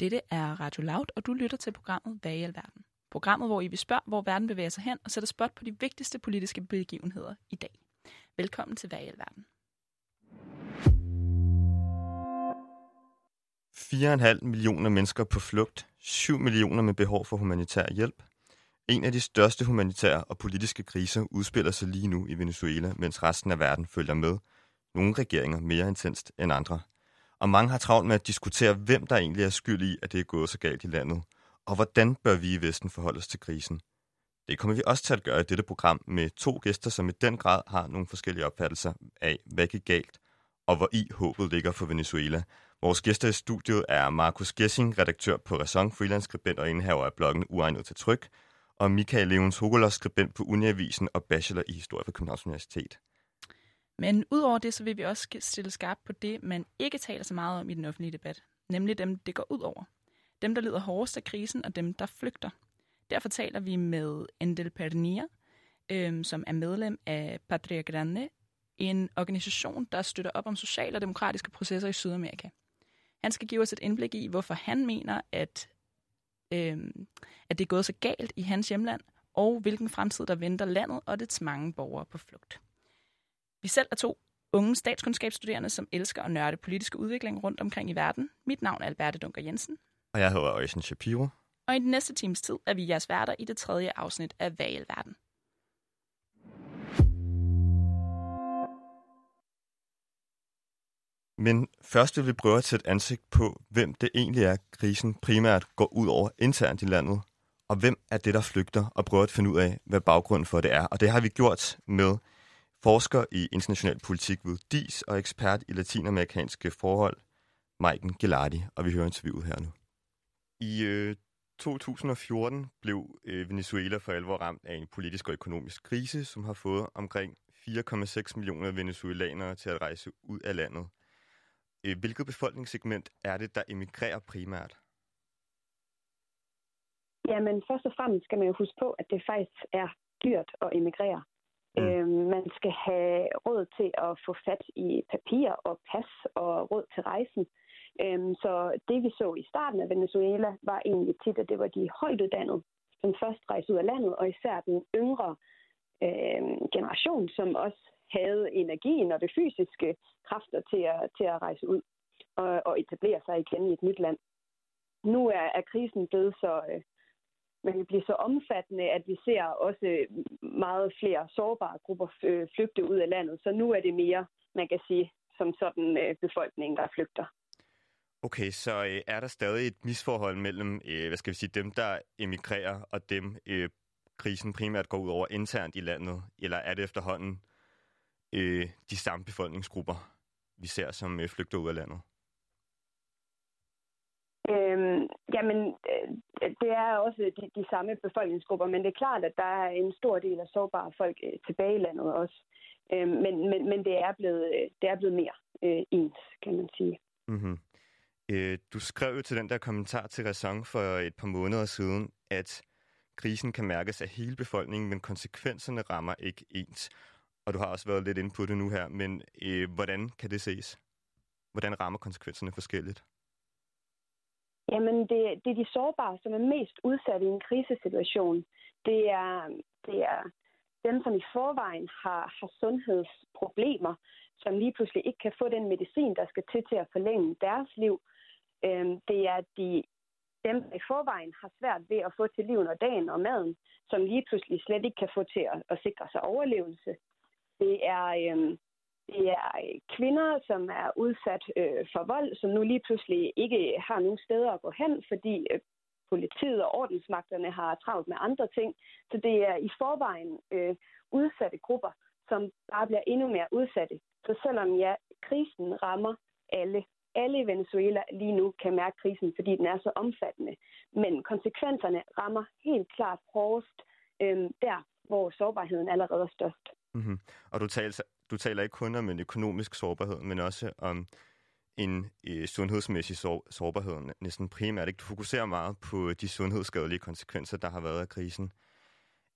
Dette er Radio Loud, og du lytter til programmet Hvad i alverden? Programmet, hvor I vil spørge, hvor verden bevæger sig hen, og sætter spot på de vigtigste politiske begivenheder i dag. Velkommen til Hvad i alverden? 4,5 millioner mennesker på flugt, 7 millioner med behov for humanitær hjælp. En af de største humanitære og politiske kriser udspiller sig lige nu i Venezuela, mens resten af verden følger med. Nogle regeringer mere intenst end andre. Og mange har travlt med at diskutere, hvem der egentlig er skyld i, at det er gået så galt i landet. Og hvordan bør vi i Vesten forholde os til krisen? Det kommer vi også til at gøre i dette program med to gæster, som i den grad har nogle forskellige opfattelser af, hvad gik galt, og hvor i håbet ligger for Venezuela. Vores gæster i studiet er Markus Gessing, redaktør på Ræson, freelance-skribent og indehaver af bloggen Uegnet til Tryk, og Michael Levens Hogolos, skribent på Uniavisen og bachelor i historie fra Københavns Universitet. Men udover det, så vil vi også stille skarpt på det, man ikke taler så meget om i den offentlige debat, nemlig dem, det går ud over. Dem, der lider hårdest af krisen, og dem, der flygter. Derfor taler vi med Endel Pernia, øhm, som er medlem af Patria Grande, en organisation, der støtter op om sociale og demokratiske processer i Sydamerika. Han skal give os et indblik i, hvorfor han mener, at, øhm, at det er gået så galt i hans hjemland, og hvilken fremtid der venter landet og dets mange borgere på flugt. Vi selv er to unge statskundskabsstuderende, som elsker at nørde politiske udvikling rundt omkring i verden. Mit navn er Alberte Dunker Jensen. Og jeg hedder Øjsen Shapiro. Og i den næste times tid er vi jeres værter i det tredje afsnit af Valverden. Men først vil vi prøve at sætte ansigt på, hvem det egentlig er, krisen primært går ud over internt i landet, og hvem er det, der flygter, og prøve at finde ud af, hvad baggrunden for det er. Og det har vi gjort med forsker i international politik ved DIS og ekspert i latinamerikanske forhold, Maiken Gelardi, og vi hører interviewet her nu. I øh, 2014 blev øh, Venezuela for alvor ramt af en politisk og økonomisk krise, som har fået omkring 4,6 millioner venezuelanere til at rejse ud af landet. Øh, hvilket befolkningssegment er det, der emigrerer primært? Jamen, først og fremmest skal man jo huske på, at det faktisk er dyrt at emigrere. Mm. Øh, man skal have råd til at få fat i papir og pas og råd til rejsen. Øh, så det vi så i starten af Venezuela var egentlig tit, at det var de højtuddannede, som først rejste ud af landet, og især den yngre øh, generation, som også havde energien og det fysiske kræfter til at, til at rejse ud og, og etablere sig igen i et nyt land. Nu er, er krisen blevet så, øh, man kan blive så omfattende, at vi ser også meget flere sårbare grupper øh, flygte ud af landet. Så nu er det mere, man kan sige, som sådan øh, befolkningen, der flygter. Okay, så øh, er der stadig et misforhold mellem, øh, hvad skal vi sige, dem, der emigrerer, og dem, øh, krisen primært går ud over internt i landet? Eller er det efterhånden øh, de samme befolkningsgrupper, vi ser, som øh, flygter ud af landet? Øhm, jamen, øh, det er også de, de samme befolkningsgrupper, men det er klart, at der er en stor del af sårbare folk øh, tilbage i landet også. Øhm, men, men, men det, er blevet, øh, det er blevet mere øh, ens, kan man sige. Mm-hmm. Øh, du skrev jo til den der kommentar til Ræson for et par måneder siden, at krisen kan mærkes af hele befolkningen, men konsekvenserne rammer ikke ens. Og du har også været lidt inde på det nu her, men øh, hvordan kan det ses? Hvordan rammer konsekvenserne forskelligt? Jamen, det, det er de sårbare, som er mest udsatte i en krisesituation. Det er, det er dem, som i forvejen har, har sundhedsproblemer, som lige pludselig ikke kan få den medicin, der skal til til at forlænge deres liv. Øhm, det er de, dem, der i forvejen har svært ved at få til livet og dagen og maden, som lige pludselig slet ikke kan få til at, at sikre sig overlevelse. Det er, øhm, det er øh, kvinder, som er udsat øh, for vold, som nu lige pludselig ikke har nogen steder at gå hen, fordi øh, politiet og ordensmagterne har travlt med andre ting. Så det er i forvejen øh, udsatte grupper, som bare bliver endnu mere udsatte. Så selvom ja, krisen rammer alle, alle i Venezuela lige nu kan mærke krisen, fordi den er så omfattende. Men konsekvenserne rammer helt klart hårdest øh, der, hvor sårbarheden allerede er størst. Mm-hmm. Og du taler, du taler ikke kun om en økonomisk sårbarhed, men også om en øh, sundhedsmæssig sår, sårbarhed, næsten primært. Ikke? Du fokuserer meget på de sundhedsskadelige konsekvenser, der har været af krisen.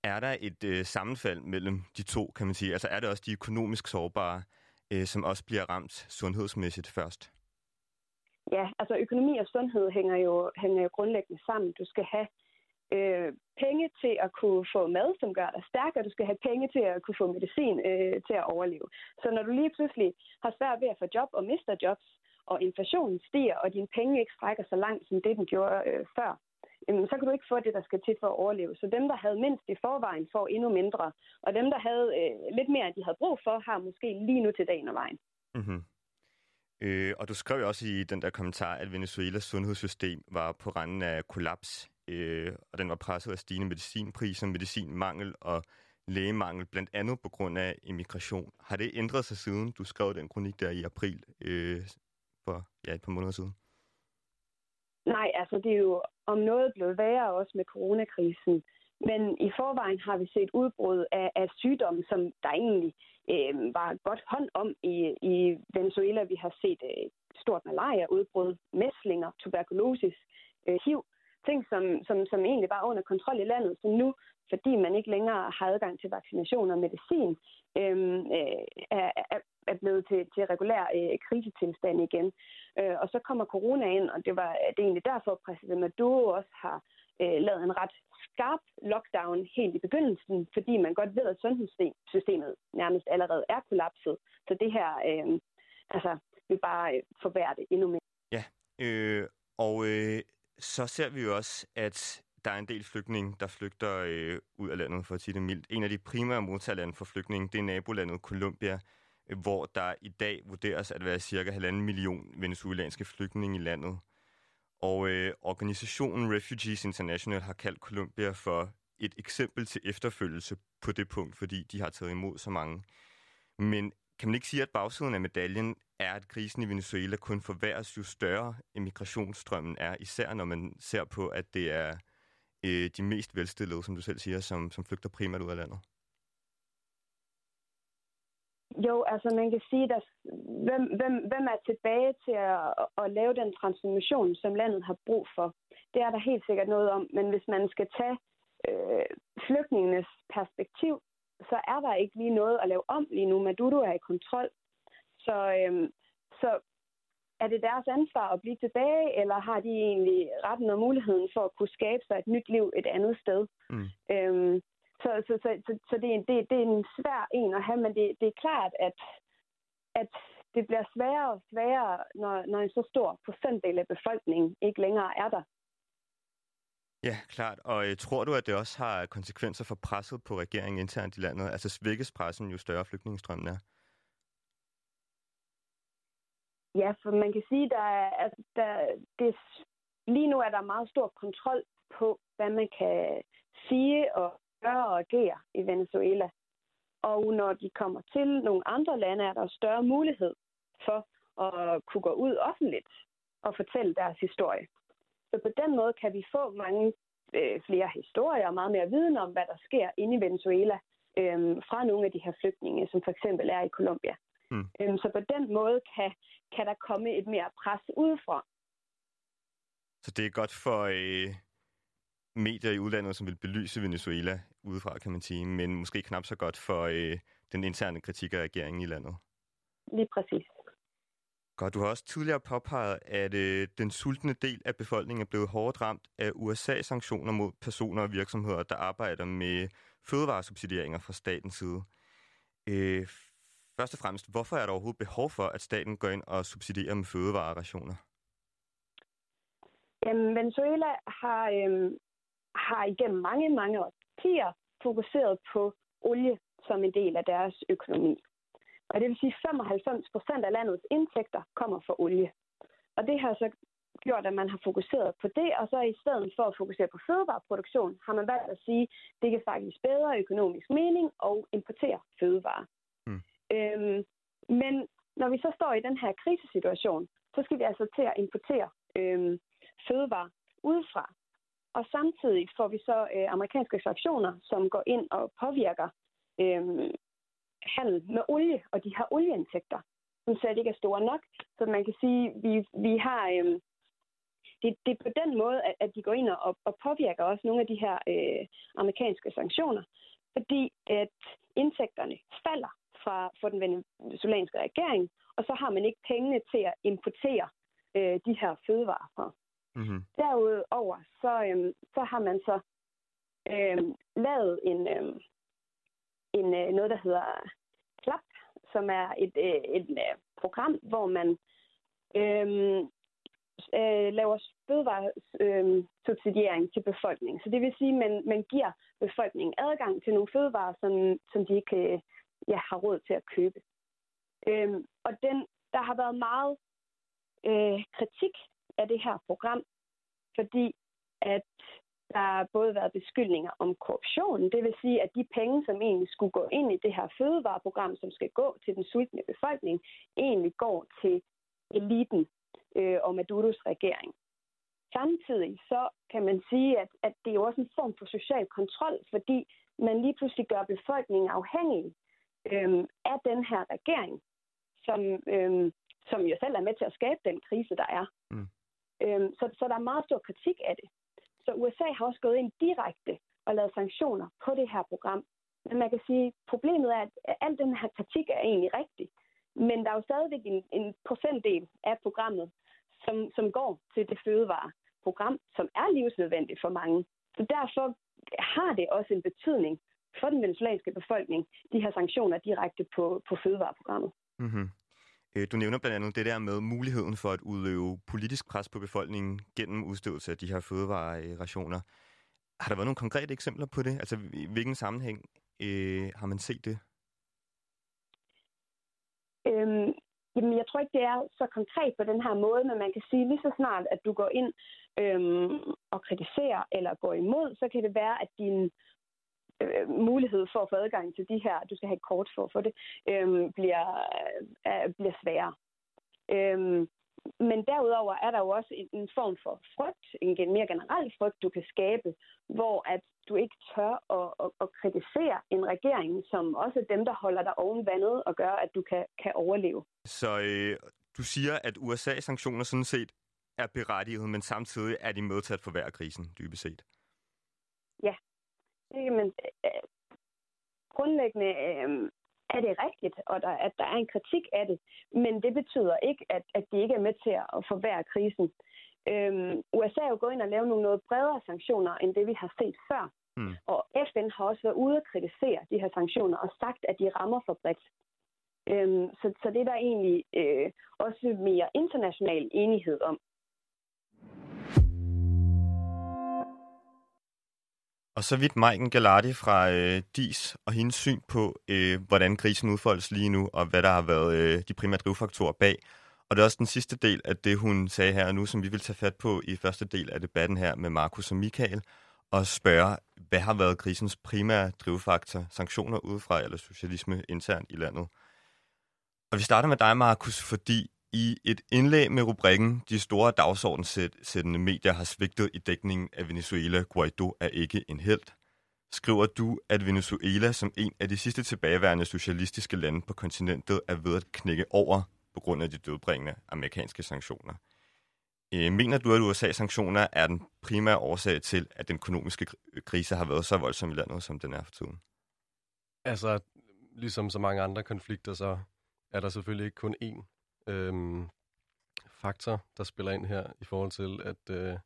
Er der et øh, sammenfald mellem de to, kan man sige? Altså er det også de økonomisk sårbare, øh, som også bliver ramt sundhedsmæssigt først? ja, altså økonomi og sundhed hænger jo, hænger jo grundlæggende sammen. Du skal have øh, penge til at kunne få mad, som gør dig stærk, og du skal have penge til at kunne få medicin øh, til at overleve. Så når du lige pludselig har svært ved at få job og mister jobs, og inflationen stiger, og dine penge ikke strækker så langt, som det den gjorde øh, før, jamen, så kan du ikke få det, der skal til for at overleve. Så dem, der havde mindst i forvejen, får endnu mindre. Og dem, der havde øh, lidt mere, end de havde brug for, har måske lige nu til dagen og vejen. Mm-hmm. Øh, og du skrev jo også i den der kommentar, at Venezuelas sundhedssystem var på randen af kollaps, øh, og den var presset af stigende medicinpriser, medicinmangel og lægemangel, blandt andet på grund af immigration. Har det ændret sig siden du skrev den kronik der i april øh, for ja, et par måneder siden? Nej, altså det er jo om noget blevet værre også med coronakrisen. Men i forvejen har vi set udbrud af, af sygdomme, som der egentlig øh, var godt hånd om i, i Venezuela. Vi har set øh, stort malaria-udbrud, mæslinger, tuberkulosis, øh, HIV. Ting, som, som, som egentlig var under kontrol i landet, som nu, fordi man ikke længere har adgang til vaccination og medicin, øhm, øh, er, er, er blevet til, til regulær øh, krisetilstand igen. Øh, og så kommer corona ind, og det var det er egentlig derfor, at præsident Maduro også har øh, lavet en ret skarp lockdown helt i begyndelsen, fordi man godt ved, at sundhedssystemet nærmest allerede er kollapset. Så det her øh, altså, vil bare øh, forværre det endnu mere. Ja, øh, og øh, så ser vi jo også, at der er en del flygtninge, der flygter øh, ud af landet, for at sige det mildt. En af de primære modtagerlande for flygtninge, det er nabolandet Colombia, øh, hvor der i dag vurderes at være cirka halvanden million venezuelanske flygtninge i landet. Og øh, organisationen Refugees International har kaldt Colombia for et eksempel til efterfølgelse på det punkt, fordi de har taget imod så mange. Men kan man ikke sige, at bagsiden af medaljen er, at krisen i Venezuela kun forværres, jo større immigrationsstrømmen er, især når man ser på, at det er øh, de mest velstillede, som du selv siger, som, som flygter primært ud af landet? Jo, altså man kan sige, at hvem, hvem, hvem er tilbage til at, at lave den transformation, som landet har brug for? Det er der helt sikkert noget om, men hvis man skal tage øh, flygtningenes perspektiv, så er der ikke lige noget at lave om lige nu. Maduro er i kontrol. Så, øh, så er det deres ansvar at blive tilbage, eller har de egentlig retten og muligheden for at kunne skabe sig et nyt liv et andet sted? Mm. Øhm, så, så, så, så, så det, er en, det, det er en svær en at have, men det, det er klart, at, at det bliver sværere og sværere, når, når en så stor procentdel af befolkningen ikke længere er der. Ja, klart. Og øh, tror du, at det også har konsekvenser for presset på regeringen internt i landet? Altså svækkes pressen, jo større flygtningestrømmen er? Ja, for man kan sige, der er, altså, der, det, lige nu er der meget stor kontrol på, hvad man kan sige og gøre og agere i Venezuela. Og når de kommer til nogle andre lande, er der større mulighed for at kunne gå ud offentligt og fortælle deres historie. Så på den måde kan vi få mange øh, flere historier og meget mere viden om, hvad der sker inde i Venezuela øh, fra nogle af de her flygtninge, som for eksempel er i Colombia. Mm. Øh, så på den måde kan, kan der komme et mere pres udefra. Så det er godt for øh, medier i udlandet, som vil belyse Venezuela udefra, kan man sige, men måske knap så godt for øh, den interne kritik af regeringen i landet. Lige præcis. Godt, du har også tidligere påpeget, at øh, den sultne del af befolkningen er blevet hårdt ramt af USA-sanktioner mod personer og virksomheder, der arbejder med fødevaresubsidieringer fra statens side. Øh, først og fremmest, hvorfor er der overhovedet behov for, at staten går ind og subsidierer med fødevarerationer? Jamen, Venezuela har, øh, har igennem mange, mange årtier fokuseret på olie som en del af deres økonomi. Og det vil sige, at 95 procent af landets indtægter kommer fra olie. Og det har så gjort, at man har fokuseret på det, og så i stedet for at fokusere på fødevareproduktion, har man valgt at sige, at det kan faktisk bedre økonomisk mening at importere fødevarer. Mm. Øhm, men når vi så står i den her krisesituation, så skal vi altså til at importere øhm, fødevarer udefra. Og samtidig får vi så øh, amerikanske sanktioner, som går ind og påvirker øh, handel med olie og de her olieindtægter, som slet ikke er store nok. Så man kan sige, at vi, vi har... Øh, det, det er på den måde, at, at de går ind og, og påvirker også nogle af de her øh, amerikanske sanktioner, fordi at indtægterne falder fra for den venezuelanske regering, og så har man ikke pengene til at importere øh, de her fødevarer fra. Mm-hmm. Derudover så, øh, så har man så øh, lavet en, øh, en øh, noget, der hedder KLAP, som er et, øh, et, et program, hvor man øhm, øh, laver fødevaresubsidiering øh, til befolkningen. Så det vil sige, at man, man giver befolkningen adgang til nogle fødevarer, som, som de ikke øh, ja, har råd til at købe. Øhm, og den, der har været meget øh, kritik af det her program, fordi at der har både været beskyldninger om korruption, det vil sige, at de penge, som egentlig skulle gå ind i det her fødevareprogram, som skal gå til den sultne befolkning, egentlig går til eliten øh, og Maduros regering. Samtidig så kan man sige, at, at det er jo også en form for social kontrol, fordi man lige pludselig gør befolkningen afhængig øh, af den her regering, som, øh, som jo selv er med til at skabe den krise, der er. Mm. Øh, så, så der er meget stor kritik af det. Så USA har også gået ind direkte og lavet sanktioner på det her program. Men man kan sige, at problemet er, at al den her kritik er egentlig rigtig. Men der er jo stadigvæk en, en procentdel af programmet, som, som går til det fødevareprogram, som er livsnødvendigt for mange. Så derfor har det også en betydning for den venezuelanske befolkning, de her sanktioner direkte på, på fødevareprogrammet. Mm-hmm. Øh, du nævner blandt andet det der med muligheden for at udøve politisk pres på befolkningen gennem udstødelse af de her fødevarerationer. Har der været nogle konkrete eksempler på det? Altså, i hvilken sammenhæng øh, har man set det? Øhm, jamen, jeg tror ikke, det er så konkret på den her måde, men man kan sige lige så snart, at du går ind øhm, og kritiserer eller går imod, så kan det være, at din øh, mulighed for at få adgang til de her, du skal have et kort for at få det, øh, bliver, øh, bliver sværere. Øh, men derudover er der jo også en, en form for frygt, en mere generel frygt, du kan skabe, hvor at du ikke tør at, at, at kritisere en regering, som også er dem, der holder dig oven vandet og gør, at du kan, kan overleve. Så øh, du siger, at USA-sanktioner sådan set er berettiget, men samtidig er de med til at forværre krisen, dybest set? Ja, men øh, grundlæggende øh, er det rigtigt, og der, at der er en kritik af det. Men det betyder ikke, at, at de ikke er med til at forværre krisen. Øhm, USA er jo gået ind og lavet nogle noget bredere sanktioner, end det vi har set før. Mm. Og FN har også været ude at kritisere de her sanktioner og sagt, at de rammer for bredt. Øhm, så, så det er der egentlig øh, også mere international enighed om. Og så vidt Maiken Galardi fra øh, DIS og hendes syn på, øh, hvordan krisen udfoldes lige nu, og hvad der har været øh, de primære drivfaktorer bag. Og det er også den sidste del af det, hun sagde her nu, som vi vil tage fat på i første del af debatten her med Markus og Michael, og spørge, hvad har været krisens primære drivfaktor? Sanktioner udefra eller socialisme internt i landet? Og vi starter med dig, Markus, fordi i et indlæg med rubrikken De store dagsordenssættende medier har svigtet i dækningen af Venezuela, Guaido er ikke en held, skriver du, at Venezuela som en af de sidste tilbageværende socialistiske lande på kontinentet er ved at knække over på grund af de dødbringende amerikanske sanktioner. Øh, mener du, at USA-sanktioner er den primære årsag til, at den økonomiske krise har været så voldsom i landet, som den er for tiden? Altså, ligesom så mange andre konflikter, så er der selvfølgelig ikke kun én øhm, faktor, der spiller ind her i forhold til, at øh,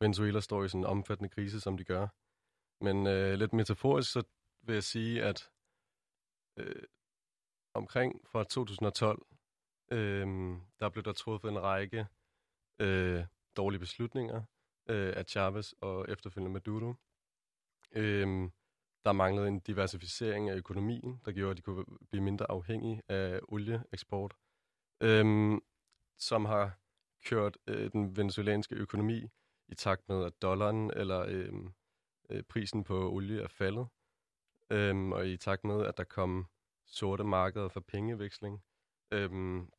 Venezuela står i sådan en omfattende krise, som de gør. Men øh, lidt metaforisk, så vil jeg sige, at øh, omkring fra 2012, øh, der blev der truffet en række øh, dårlige beslutninger øh, af Chavez og efterfølgende Maduro. Øh, der manglede en diversificering af økonomien, der gjorde, at de kunne blive mindre afhængige af olieeksport øhm, som har kørt øh, den venezuelanske økonomi i takt med, at dollaren eller øhm, øh, prisen på olie er faldet, øhm, og i takt med, at der kom sorte markeder for pengeveksling, øhm,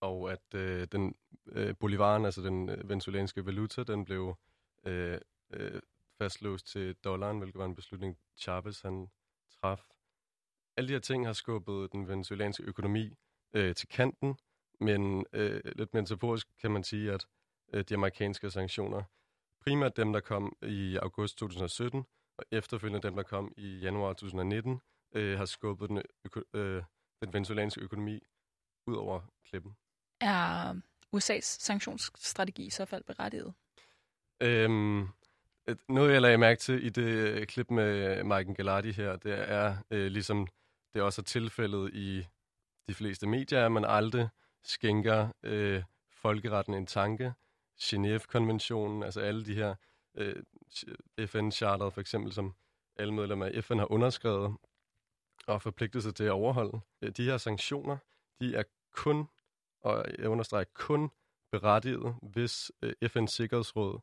og at øh, den øh, bolivaren, altså den øh, venezuelanske valuta, den blev øh, øh, fastlåst til dollaren, hvilket var en beslutning, Chavez han traf. Alle de her ting har skubbet den venezuelanske økonomi øh, til kanten, men øh, lidt metaforisk kan man sige, at øh, de amerikanske sanktioner, primært dem, der kom i august 2017, og efterfølgende dem, der kom i januar 2019, øh, har skubbet den, øh, den venezuelanske økonomi ud over klippen. Er USA's sanktionsstrategi i så fald berettiget? Øhm, et, noget, jeg lagde mærke til i det øh, klip med Mike Gallardi her, det er øh, ligesom det også er tilfældet i de fleste medier, at man aldrig skænker øh, folkeretten en tanke. Genève-konventionen, altså alle de her øh, FN-charter for eksempel, som alle medlemmer af FN har underskrevet og forpligtet sig til at overholde. Øh, de her sanktioner, de er kun, og jeg understreger kun, berettiget, hvis øh, FN's Sikkerhedsråd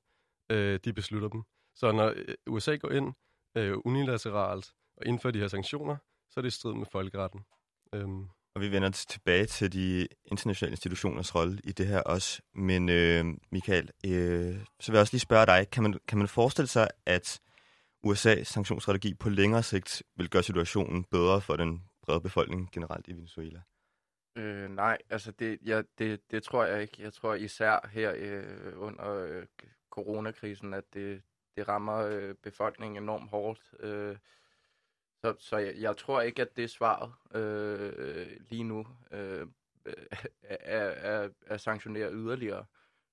øh, de beslutter dem. Så når øh, USA går ind øh, unilateralt og indfører de her sanktioner, så er det i strid med folkeretten. Øhm. Og vi vender tilbage til de internationale institutioners rolle i det her også. Men øh, Michael, øh, så vil jeg også lige spørge dig, kan man, kan man forestille sig, at USA's sanktionsstrategi på længere sigt vil gøre situationen bedre for den brede befolkning generelt i Venezuela? Øh, nej, altså det, ja, det, det tror jeg ikke. Jeg tror især her øh, under øh, coronakrisen, at det, det rammer øh, befolkningen enormt hårdt. Øh, så så jeg, jeg tror ikke, at det er svaret øh, lige nu øh, øh er, er, er sanktionere yderligere.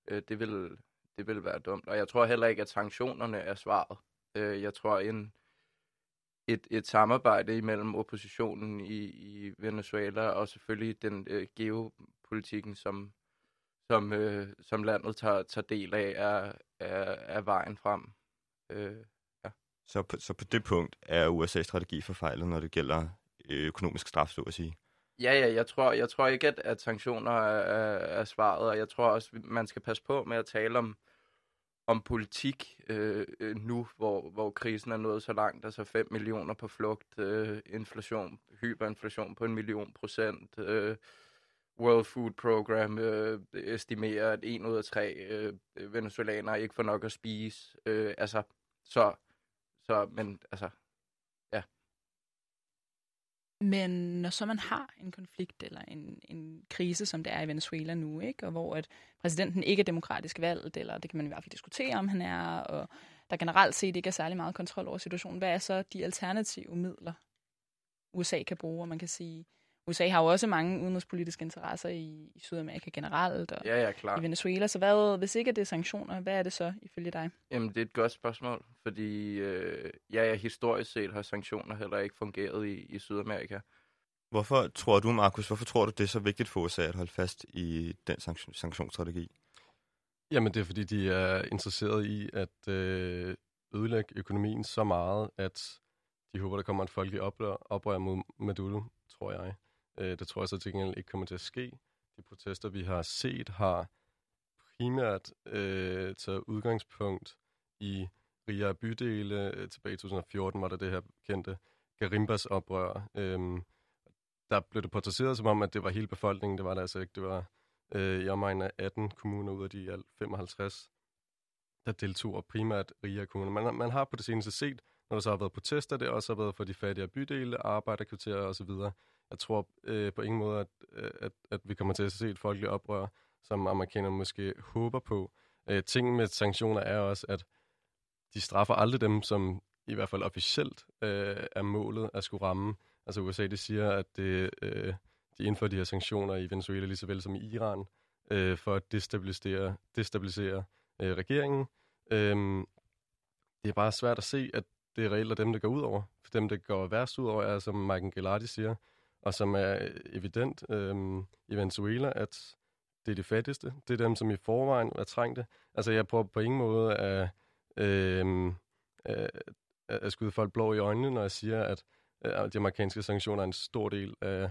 Øh, det, vil, det vil være dumt. Og jeg tror heller ikke, at sanktionerne er svaret. Øh, jeg tror, en, et, et samarbejde imellem oppositionen i, i Venezuela og selvfølgelig den øh, geopolitikken, som, som, øh, som landet tager, tager del af, er, er, er vejen frem. Øh så, på, så på det punkt er USA's strategi forfejlet, når det gælder øh, økonomisk straf, så at sige? Ja, ja, jeg tror, jeg tror ikke, at, at sanktioner er, er, svaret, og jeg tror også, man skal passe på med at tale om, om politik øh, øh nu, hvor, hvor krisen er nået så langt, altså 5 millioner på flugt, øh, inflation, hyperinflation på en million procent, øh, World Food Program øh, estimerer, at en ud af tre øh, venezuelanere ikke får nok at spise. Øh, altså, så, så, men altså, ja. Men når så man har en konflikt eller en, en krise, som det er i Venezuela nu, ikke, og hvor at præsidenten ikke er demokratisk valgt, eller det kan man i hvert fald diskutere, om han er, og der generelt set ikke er særlig meget kontrol over situationen, hvad er så de alternative midler, USA kan bruge, og man kan sige, USA har jo også mange udenrigspolitiske interesser i, i Sydamerika generelt, og ja, ja, klar. i Venezuela. Så hvad, hvis ikke det er sanktioner, hvad er det så ifølge dig? Jamen, det er et godt spørgsmål, fordi øh, ja, ja, historisk set har sanktioner heller ikke fungeret i, i Sydamerika. Hvorfor tror du, Markus, hvorfor tror du, det er så vigtigt for USA at holde fast i den sanktionsstrategi? Jamen, det er fordi, de er interesseret i at øh, ødelægge økonomien så meget, at de håber, der kommer et folkeligt oprør, oprør mod Maduro, tror jeg. Øh, det tror jeg så til gengæld ikke kommer til at ske. De protester, vi har set, har primært øh, taget udgangspunkt i rigere bydele. Øh, tilbage i 2014 var der det her kendte Garimbas oprør. Øhm, der blev det portrætteret som om, at det var hele befolkningen. Det var det altså ikke. Det var øh, i omegnen af 18 kommuner ud af de alt 55, der deltog, og primært rigere kommuner. Man, man har på det seneste set, når der så har været protester, det også har været for de fattigere bydele, arbejderkvarterer osv., jeg tror øh, på ingen måde, at, øh, at, at vi kommer til at se et folkeligt oprør, som amerikanerne måske håber på. Øh, ting med sanktioner er også, at de straffer aldrig dem, som i hvert fald officielt øh, er målet at skulle ramme. Altså USA, det siger, at det, øh, de indfører de her sanktioner i Venezuela lige så vel som i Iran, øh, for at destabilisere, destabilisere øh, regeringen. Øh, det er bare svært at se, at det er reelt er dem, der går ud over. For dem, der går værst ud over, er, som Michael Gelardi siger, og som er evident øh, i Venezuela, at det er de fattigste. Det er dem, som i forvejen er trængte. Altså, jeg prøver på ingen måde at, øhm, øh, at skyde folk blå i øjnene, når jeg siger, at øh, de amerikanske sanktioner er en stor del af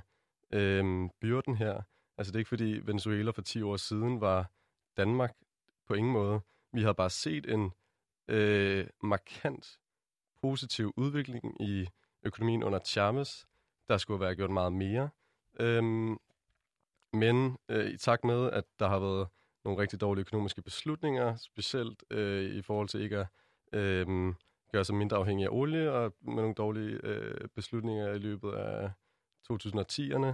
øh, byrden her. Altså, det er ikke fordi Venezuela for 10 år siden var Danmark på ingen måde. Vi har bare set en øh, markant positiv udvikling i økonomien under Chavez, der skulle være gjort meget mere. Øhm, men øh, i takt med, at der har været nogle rigtig dårlige økonomiske beslutninger, specielt øh, i forhold til ikke at øh, gøre sig mindre afhængig af olie, og med nogle dårlige øh, beslutninger i løbet af 2010'erne,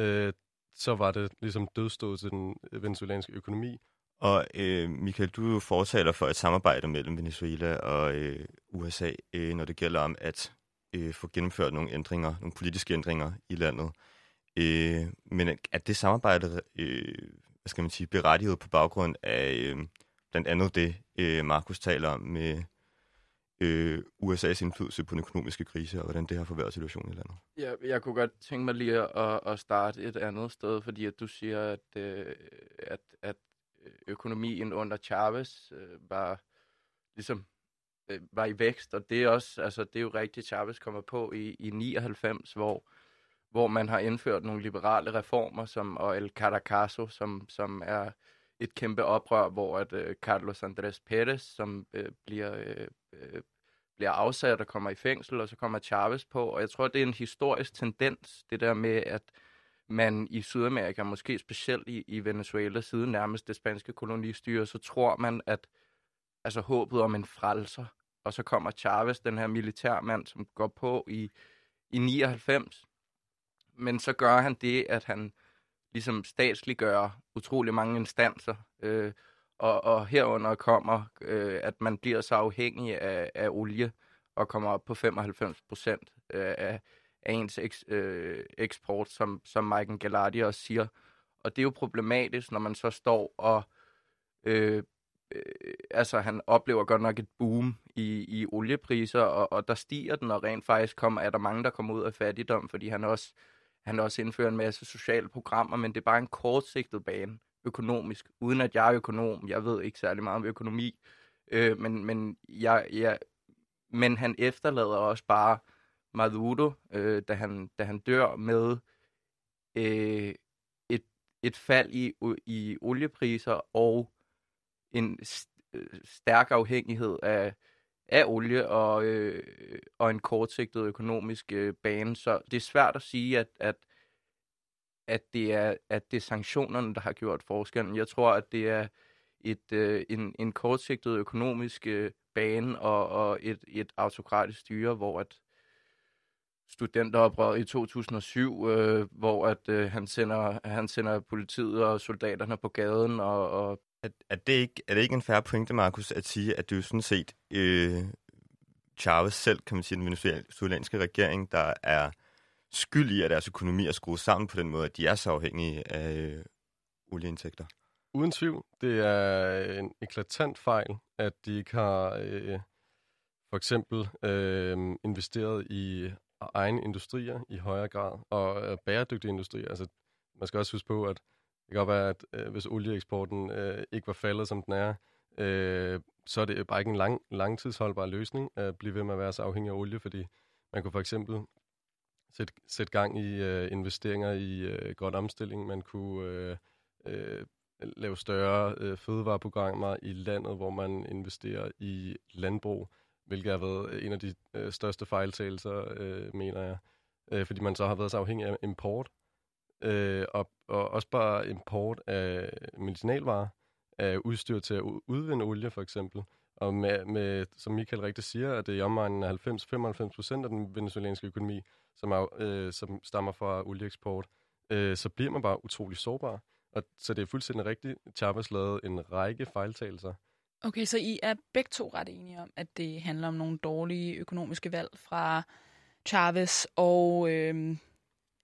øh, så var det ligesom dødstået til den venezuelanske økonomi. Og øh, Michael, du er jo fortaler for et samarbejde mellem Venezuela og øh, USA, øh, når det gælder om at øh, få gennemført nogle ændringer, nogle politiske ændringer i landet. Øh, men er det samarbejde øh, hvad skal man sige, berettiget på baggrund af øh, blandt andet det, øh, Markus taler om med øh, USA's indflydelse på den økonomiske krise, og hvordan det har forværret situationen i landet. Ja, jeg kunne godt tænke mig lige at, at starte et andet sted, fordi at du siger, at, øh, at, at øh, økonomien under Chavez øh, var ligesom øh, var i vækst, og det er også, altså det er jo rigtigt, Chavez kommer på i, i 99, hvor, hvor man har indført nogle liberale reformer, som, og El Caracaso, som, som er et kæmpe oprør, hvor at øh, Carlos Andrés Pérez, som øh, bliver, øh, øh, bliver afsat og kommer i fængsel, og så kommer Chavez på, og jeg tror, det er en historisk tendens, det der med, at man i Sydamerika, måske specielt i, i Venezuela, siden nærmest det spanske kolonistyre, så tror man, at altså håbet om en frelser, og så kommer Chavez, den her militærmand, som går på i, i 99, men så gør han det, at han ligesom statsliggør utrolig mange instanser, øh, og, og herunder kommer, øh, at man bliver så afhængig af, af olie, og kommer op på 95 procent øh, af, af ens eks, øh, eksport, som, som Michael Gallardi også siger. Og det er jo problematisk, når man så står og... Øh, øh, altså, han oplever godt nok et boom i, i oliepriser, og, og der stiger den, og rent faktisk kommer, er der mange, der kommer ud af fattigdom, fordi han også, han også indfører en masse sociale programmer, men det er bare en kortsigtet bane økonomisk, uden at jeg er økonom. Jeg ved ikke særlig meget om økonomi, øh, men, men, jeg, jeg, men han efterlader også bare Maduro, øh, da, han, da han dør med øh, et, et fald i, i oliepriser og en øh, stærk afhængighed af, af olie og, øh, og en kortsigtet økonomisk øh, bane. Så det er svært at sige, at, at, at, det er, at det er sanktionerne, der har gjort forskellen. Jeg tror, at det er et, øh, en, en kortsigtet økonomisk øh, bane og, og et, et autokratisk styre, hvor at studenteroprøret i 2007, øh, hvor at øh, han sender han sender politiet og soldaterne på gaden og, og at, at det ikke, er det ikke en færre pointe, Markus, at sige, at det er jo sådan set øh, Chavez selv, kan man sige, den venezuelanske regering, der er skyld i, at deres økonomi er skruet sammen på den måde, at de er så afhængige af øh, olieindtægter? Uden tvivl. Det er en eklatant fejl, at de ikke har øh, for eksempel øh, investeret i egne industrier i højere grad, og øh, bæredygtige industrier. Altså, man skal også huske på, at det kan godt være, at øh, hvis olieeksporten øh, ikke var faldet, som den er, øh, så er det bare ikke en lang, langtidsholdbar løsning at blive ved med at være så afhængig af olie, fordi man kunne for eksempel sætte, sætte gang i øh, investeringer i øh, grøn omstilling. Man kunne øh, øh, lave større øh, fødevareprogrammer i landet, hvor man investerer i landbrug hvilket har været øh, en af de øh, største fejltagelser, øh, mener jeg. Øh, fordi man så har været så afhængig af import, øh, og, og også bare import af medicinalvarer, af udstyr til at udvinde olie, for eksempel. Og med, med som Michael rigtig siger, at det er i omegnen af 90-95 procent af den venezuelanske økonomi, som, er, øh, som stammer fra olieeksport, øh, så bliver man bare utrolig sårbar. Og, så det er fuldstændig rigtigt. Chavez lavede en række fejltagelser, Okay, så I er begge to ret enige om, at det handler om nogle dårlige økonomiske valg fra Chavez, og øh,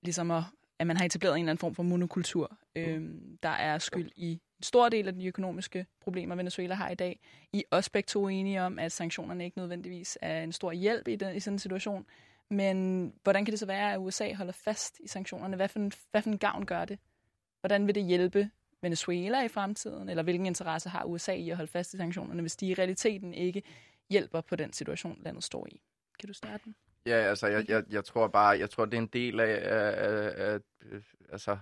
ligesom at, at man har etableret en eller anden form for monokultur, øh, der er skyld i en stor del af de økonomiske problemer, Venezuela har i dag. I er også begge to enige om, at sanktionerne ikke nødvendigvis er en stor hjælp i, den, i sådan en situation. Men hvordan kan det så være, at USA holder fast i sanktionerne? Hvad for en, hvad for en gavn gør det? Hvordan vil det hjælpe Venezuela i fremtiden, eller hvilken interesse har USA i at holde fast i sanktionerne, hvis de i realiteten ikke hjælper på den situation, landet står i? Kan du starte den? Ja, altså, jeg, jeg, jeg tror bare, jeg tror, det er en del af, af, af, af øh, altså,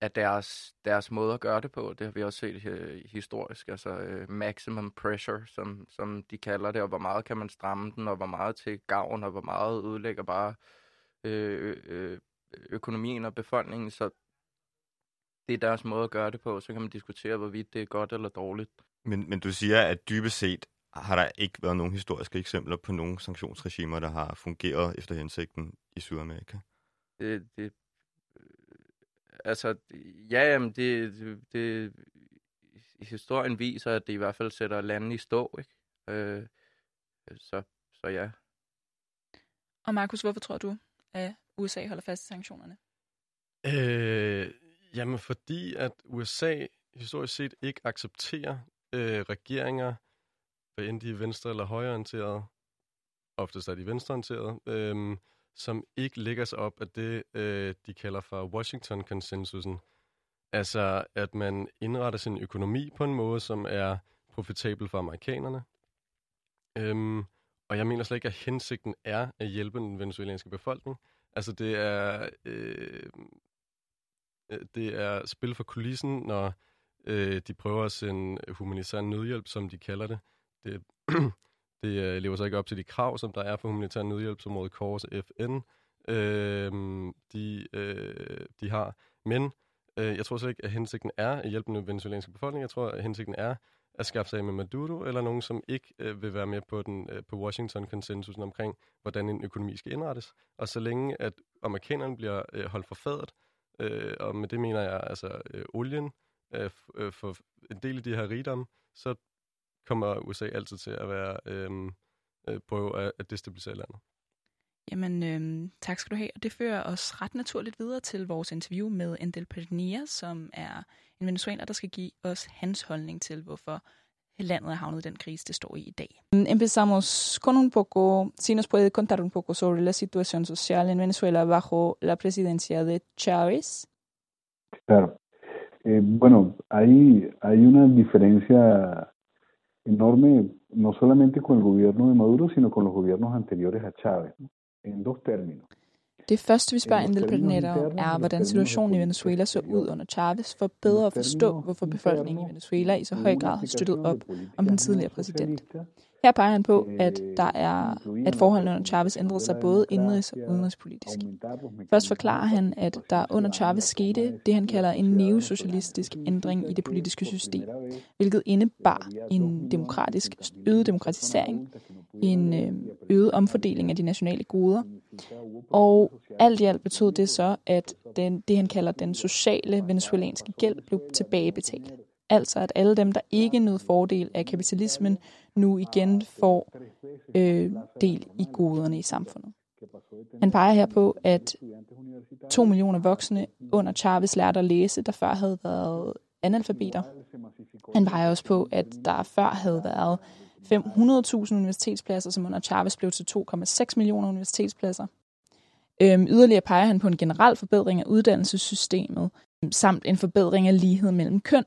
af deres, deres måde at gøre det på. Det har vi også set øh, historisk, altså uh, maximum pressure, som, som de kalder det, og hvor meget kan man stramme den, og hvor meget til gavn, og hvor meget ødelægger bare øh, øh, økonomien og befolkningen. Så det er deres måde at gøre det på, så kan man diskutere, hvorvidt det er godt eller dårligt. Men, men du siger, at dybest set har der ikke været nogen historiske eksempler på nogle sanktionsregimer, der har fungeret efter hensigten i Sydamerika? Det, det, altså, ja, jamen, det, det, historien viser, at det i hvert fald sætter landet i stå, ikke? Øh, så, så ja. Og Markus, hvorfor tror du, at USA holder fast i sanktionerne? Øh, Jamen, fordi at USA historisk set ikke accepterer øh, regeringer, hvad end de er venstre- eller højreorienterede, oftest er de venstreorienterede, øhm, som ikke lægger sig op af det, øh, de kalder for Washington-konsensusen. Altså, at man indretter sin økonomi på en måde, som er profitabel for amerikanerne. Øhm, og jeg mener slet ikke, at hensigten er at hjælpe den venezuelanske befolkning. Altså, det er, øh, øh det er spil for kulissen, når øh, de prøver at sende humanitær nødhjælp, som de kalder det. Det, det øh, lever så ikke op til de krav, som der er for humanitær nødhjælp, som Røde Kors og FN øh, de, øh, de har. Men øh, jeg tror slet ikke, at hensigten er at hjælpe den venezuelanske befolkning. Jeg tror, at hensigten er at skaffe sig af med Maduro, eller nogen, som ikke øh, vil være med på, den, øh, på Washington-konsensusen omkring, hvordan en økonomi skal indrettes. Og så længe, at amerikanerne bliver øh, holdt for fadet, øh, og med det mener jeg altså øh, olien, øh, øh for en del af de her rigdom, så kommer USA altid til at være øh, øh, prøve at, at destabilisere landet. Jamen, øh, tak skal du have. Og det fører os ret naturligt videre til vores interview med Endel Pernia, som er en venezuelaner, der skal give os hans holdning til, hvorfor landet er havnet i den krise, det står i i dag. Empezamos con un poco, si nos puede contar un poco sobre la situación social en Venezuela bajo la presidencia de Chávez. Claro. Eh, bueno, hay, hay una diferencia enorme, no solamente con el gobierno de Maduro, sino con los gobiernos anteriores a Chávez. ¿no? en dos términos. Det første, vi spørger Endel Pedinetto, er, hvordan situationen i Venezuela så ud under Chavez, for bedre at forstå, hvorfor befolkningen i Venezuela i så høj grad har støttet op om den tidligere præsident. Her peger han på, at, der er, at forholdene under Chavez ændrede sig både indrigs- og udenrigspolitisk. Først forklarer han, at der under Chavez skete det, han kalder en neosocialistisk ændring i det politiske system, hvilket indebar en demokratisk, øget demokratisering, en øh, øget omfordeling af de nationale goder, og alt i alt betød det så, at den, det, han kalder den sociale venezuelanske gæld, blev tilbagebetalt. Altså at alle dem, der ikke nød fordel af kapitalismen, nu igen får øh, del i goderne i samfundet. Han peger her på, at to millioner voksne under Chavez lærte at læse, der før havde været analfabeter. Han peger også på, at der før havde været 500.000 universitetspladser, som under Chavez blev til 2,6 millioner universitetspladser. Øhm, yderligere peger han på en generel forbedring af uddannelsessystemet, samt en forbedring af lighed mellem køn.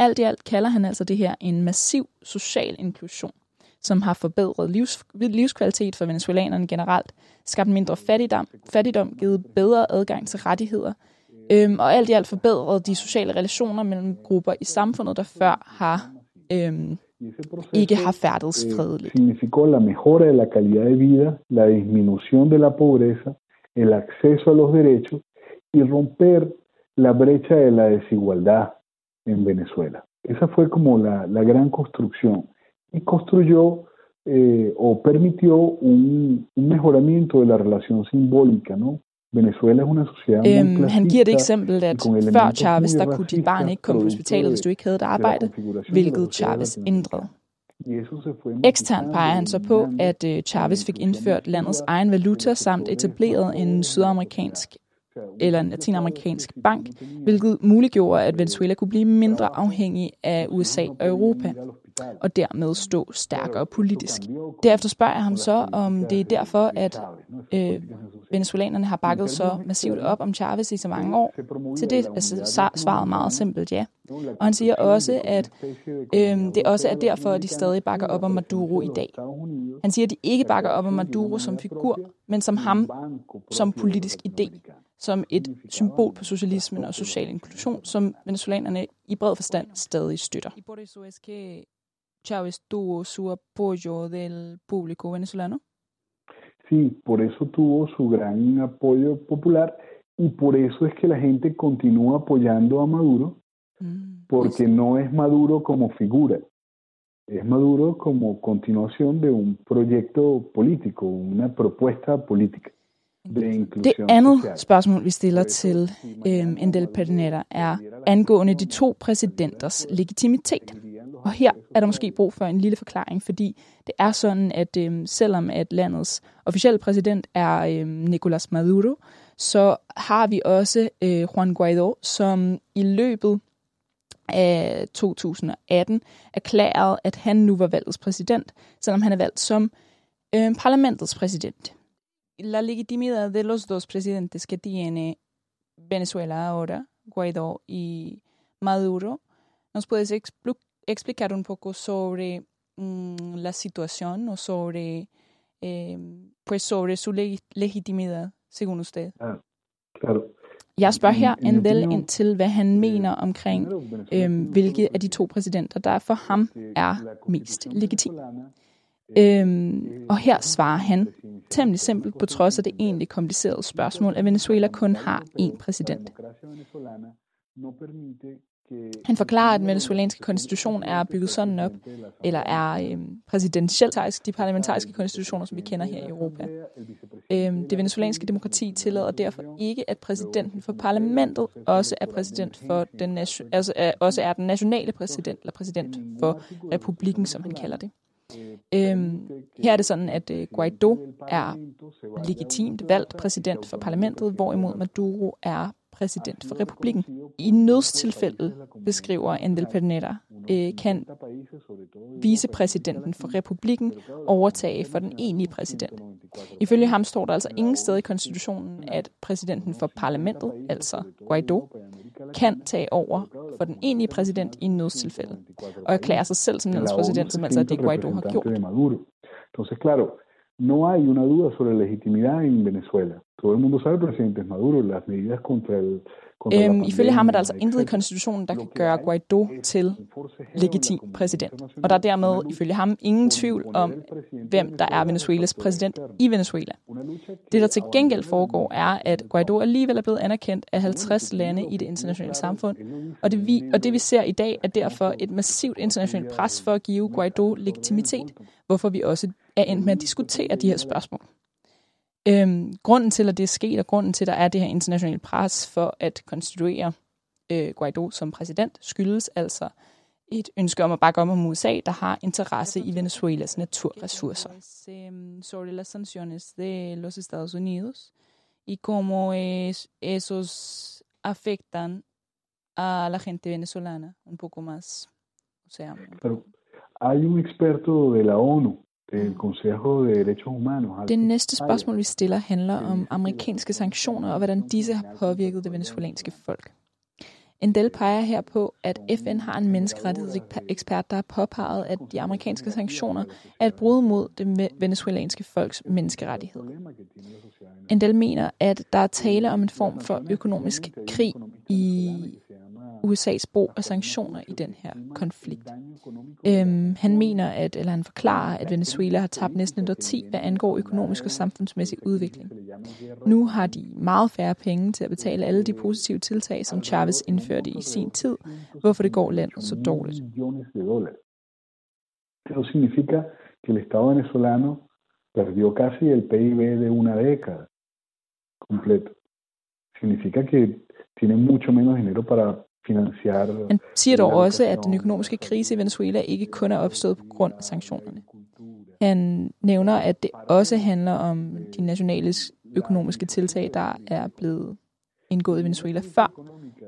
Alt i alt kalder han altså det her en massiv social inklusion, som har forbedret livs, livskvalitet for venezuelanerne generelt, skabt mindre fattigdom, fattigdom givet bedre adgang til rettigheder, øhm, og alt i alt forbedret de sociale relationer mellem grupper i samfundet, der før har øhm, ikke har færdedes fredeligt. Significó la mejora de la calidad de vida, la disminución de la pobreza, el acceso a los derechos y romper la brecha de la desigualdad en Venezuela. Esa fue como la, la gran construcción y construyó eh, o permitió un, un mejoramiento de la relación simbólica, ¿no? Venezuela er una sociedad øhm, Han giver det eksempel, at før Chavez, der kunne dit barn ikke komme på hospitalet, hvis du ikke havde et arbejde, hvilket Chavez ændrede. Eksternt peger han så på, at øh, Chavez fik indført landets egen valuta samt etableret en sydamerikansk eller en latinamerikansk bank, hvilket muliggjorde, at Venezuela kunne blive mindre afhængig af USA og Europa, og dermed stå stærkere politisk. Derefter spørger jeg ham så, om det er derfor, at øh, venezuelanerne har bakket så massivt op om Chavez i så mange år. Til det er svaret meget simpelt ja. Og han siger også, at øh, det også er derfor, at de stadig bakker op om Maduro i dag. Han siger, at de ikke bakker op om Maduro som figur, men som ham som politisk idé som et symbol på socialismen og social inklusion, som venezolanerne i bred forstand stadig støtter. Y por eso es que Chávez tuvo su apoyo del público venezolano. Sí, por eso tuvo su gran apoyo popular y por eso es que la gente continúa apoyando a Maduro, mm, porque no es Maduro como figura, es Maduro como continuación de un proyecto político, una propuesta política. Det andet spørgsmål, vi stiller til øhm, Endel Pedinetta, er angående de to præsidenters legitimitet. Og her er der måske brug for en lille forklaring, fordi det er sådan, at øhm, selvom at landets officielle præsident er øhm, Nicolas Maduro, så har vi også øh, Juan Guaido, som i løbet af 2018 erklærede, at han nu var valgets præsident, selvom han er valgt som eh, parlamentets president. La legitimidad de los dos presidentes que tiene Venezuela ahora, Guaidó y Maduro, ¿nos puedes expl explicar un poco sobre mm, la situación o sobre, eh, pues sobre su leg legitimidad, según usted? Ah, claro. Jeg spørger her Endel ind til, hvad han mener omkring, øhm, hvilke af de to præsidenter, der for ham er mest legitim. Øhm, og her svarer han temmelig simpelt, på trods af det egentlig komplicerede spørgsmål, at Venezuela kun har én præsident. Han forklarer, at den venezuelanske konstitution er bygget sådan op, eller er øhm, præsidentielt, de parlamentariske konstitutioner, som vi kender her i Europa. Øhm, det venezuelanske demokrati tillader derfor ikke, at præsidenten for parlamentet også er præsident for den altså, er, også er den nationale præsident, eller præsident for republikken, som han kalder det. Øhm, her er det sådan, at øh, Guaido er legitimt valgt præsident for parlamentet, hvorimod Maduro er præsident for republikken. I nødstilfælde, beskriver Endel Pernetta, øh, kan vicepræsidenten for republikken overtage for den egentlige præsident. Ifølge ham står der altså ingen sted i konstitutionen, at præsidenten for parlamentet, altså Guaido, kan tage over for den egentlige præsident i nødstilfælde, og erklære sig selv som landets præsident, som altså det Guaido har gjort. Entonces, claro, no hay una duda sobre la legitimidad en Venezuela. Todo el mundo sabe, el presidente Maduro, las medidas contra el Øhm, ifølge ham er der altså intet i konstitutionen, der kan gøre Guaido til legitim præsident. Og der er dermed, ifølge ham, ingen tvivl om, hvem der er Venezuelas præsident i Venezuela. Det, der til gengæld foregår, er, at Guaido alligevel er blevet anerkendt af 50 lande i det internationale samfund. Og det, vi, og det vi ser i dag, er derfor et massivt internationalt pres for at give Guaido legitimitet, hvorfor vi også er endt med at diskutere de her spørgsmål. Øhm, grunden til, at det er sket, og grunden til, at der er det her internationale pres for at konstituere øh, Guaido som præsident, skyldes altså et ønske om at bakke om om USA, der har interesse i Venezuelas naturressourcer. Sobre las sanciones de los Estados Unidos y cómo es, esos afectan a la gente venezolana un poco más. O sea, Pero hay un experto de la ONU de Derechos Humanos. Det næste spørgsmål, vi stiller, handler om amerikanske sanktioner og hvordan disse har påvirket det venezuelanske folk. Endel peger her på, at FN har en menneskerettighedsekspert, der har påpeget, at de amerikanske sanktioner er et brud mod det venezuelanske folks menneskerettighed. Endel mener, at der er tale om en form for økonomisk krig i USA's brug af sanktioner i den her konflikt. Øhm, han mener, at, eller han forklarer, at Venezuela har tabt næsten et årti, hvad angår økonomisk og samfundsmæssig udvikling. Nu har de meget færre penge til at betale alle de positive tiltag, som Chavez indførte i sin tid, hvorfor det går landet så dårligt. Eso significa que el Estado venezolano perdió casi el PIB de una década completo. Significa que tiene mucho menos dinero para han siger dog også, at den økonomiske krise i Venezuela ikke kun er opstået på grund af sanktionerne. Han nævner, at det også handler om de nationale økonomiske tiltag, der er blevet indgået i Venezuela før.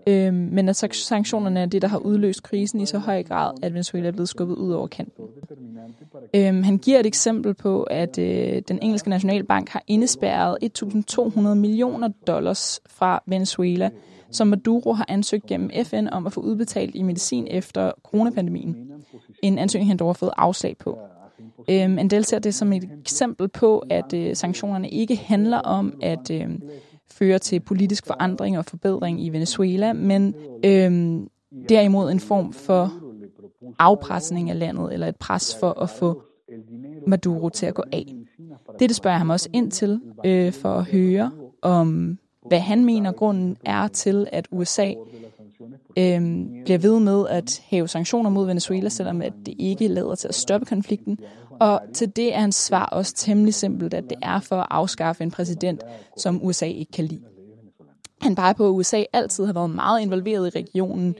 Øhm, men at sanktionerne er det, der har udløst krisen i så høj grad, at Venezuela er blevet skubbet ud over kanten. Øhm, han giver et eksempel på, at øh, den engelske nationalbank har indespærret 1.200 millioner dollars fra Venezuela, som Maduro har ansøgt gennem FN om at få udbetalt i medicin efter coronapandemien. En ansøgning, han dog har fået afslag på. Øhm, Andel ser det som et eksempel på, at øh, sanktionerne ikke handler om at øh, føre til politisk forandring og forbedring i Venezuela, men øh, derimod en form for afpresning af landet, eller et pres for at få Maduro til at gå af. Det, det spørger jeg ham også ind til, øh, for at høre, om hvad han mener grunden er til, at USA øhm, bliver ved med at hæve sanktioner mod Venezuela, selvom at det ikke lader til at stoppe konflikten. Og til det er hans svar også temmelig simpelt, at det er for at afskaffe en præsident, som USA ikke kan lide. Han peger på, at USA altid har været meget involveret i regionen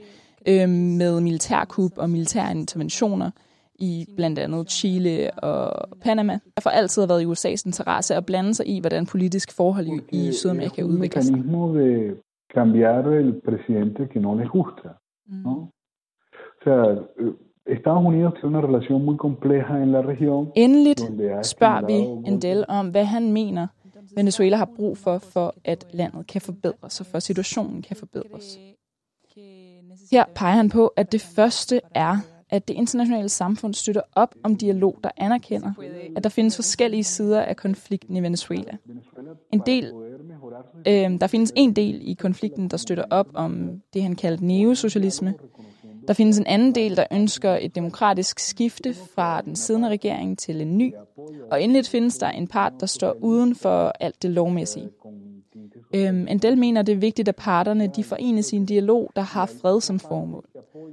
øhm, med militærkup og militære interventioner i blandt andet Chile og Panama. Derfor har altid været i USA's interesse at blande sig i, hvordan politisk forhold i, i Sydamerika udvikler sig. de cambiar el presidente que no les gusta, ¿no? Mm. O sea, Estados Unidos tiene una relación muy compleja en la región. Endeligt spørger vi Endel om, hvad han mener, Venezuela har brug for, for at landet kan forbedres, og for at situationen kan forbedres. Her peger han på, at det første er, at det internationale samfund støtter op om dialog, der anerkender, at der findes forskellige sider af konflikten i Venezuela. En del, øh, der findes en del i konflikten, der støtter op om det, han kaldte neosocialisme, der findes en anden del, der ønsker et demokratisk skifte fra den siddende regering til en ny. Og endelig findes der en part, der står uden for alt det lovmæssige. Øhm, del mener, det er vigtigt, at parterne de forenes i en dialog, der har fred som formål.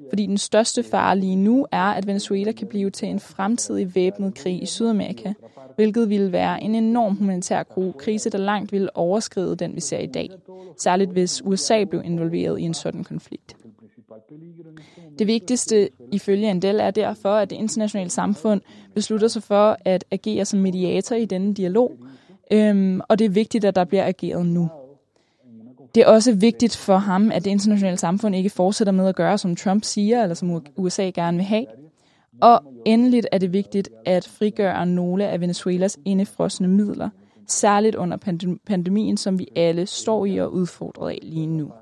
Fordi den største fare lige nu er, at Venezuela kan blive til en fremtidig væbnet krig i Sydamerika, hvilket ville være en enorm humanitær krise, der langt ville overskride den, vi ser i dag. Særligt hvis USA blev involveret i en sådan konflikt. Det vigtigste ifølge Andel er derfor, at det internationale samfund beslutter sig for at agere som mediator i denne dialog, øhm, og det er vigtigt, at der bliver ageret nu. Det er også vigtigt for ham, at det internationale samfund ikke fortsætter med at gøre, som Trump siger, eller som USA gerne vil have. Og endeligt er det vigtigt at frigøre nogle af Venezuelas indefrosne midler, særligt under pandemien, som vi alle står i og udfordret af lige nu.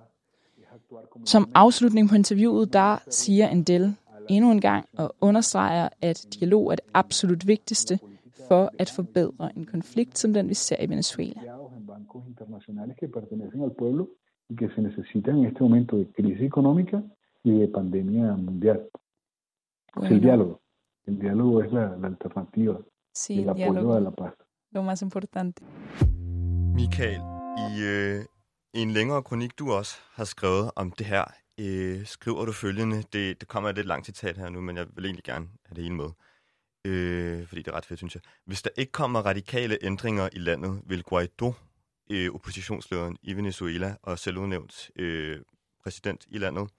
Som afslutning på interviewet, der siger Endel endnu en gang og understreger, at dialog er det absolut vigtigste for at forbedre en konflikt som den, vi ser i Venezuela y que se necesitan en este momento de crisis económica y de pandemia mundial. Bueno. El diálogo. El diálogo es la, la alternativa. Sí, el apoyo diálogo. a la paz. Lo más importante. Michael, i øh, I en længere kronik, du også har skrevet om det her, øh, skriver du følgende. Det, det kommer et lidt langt citat her nu, men jeg vil egentlig gerne have det hele med. Øh, fordi det er ret fedt, synes jeg. Hvis der ikke kommer radikale ændringer i landet, vil Guaido, øh, oppositionslederen i Venezuela og selvudnævnt øh, præsident i landet,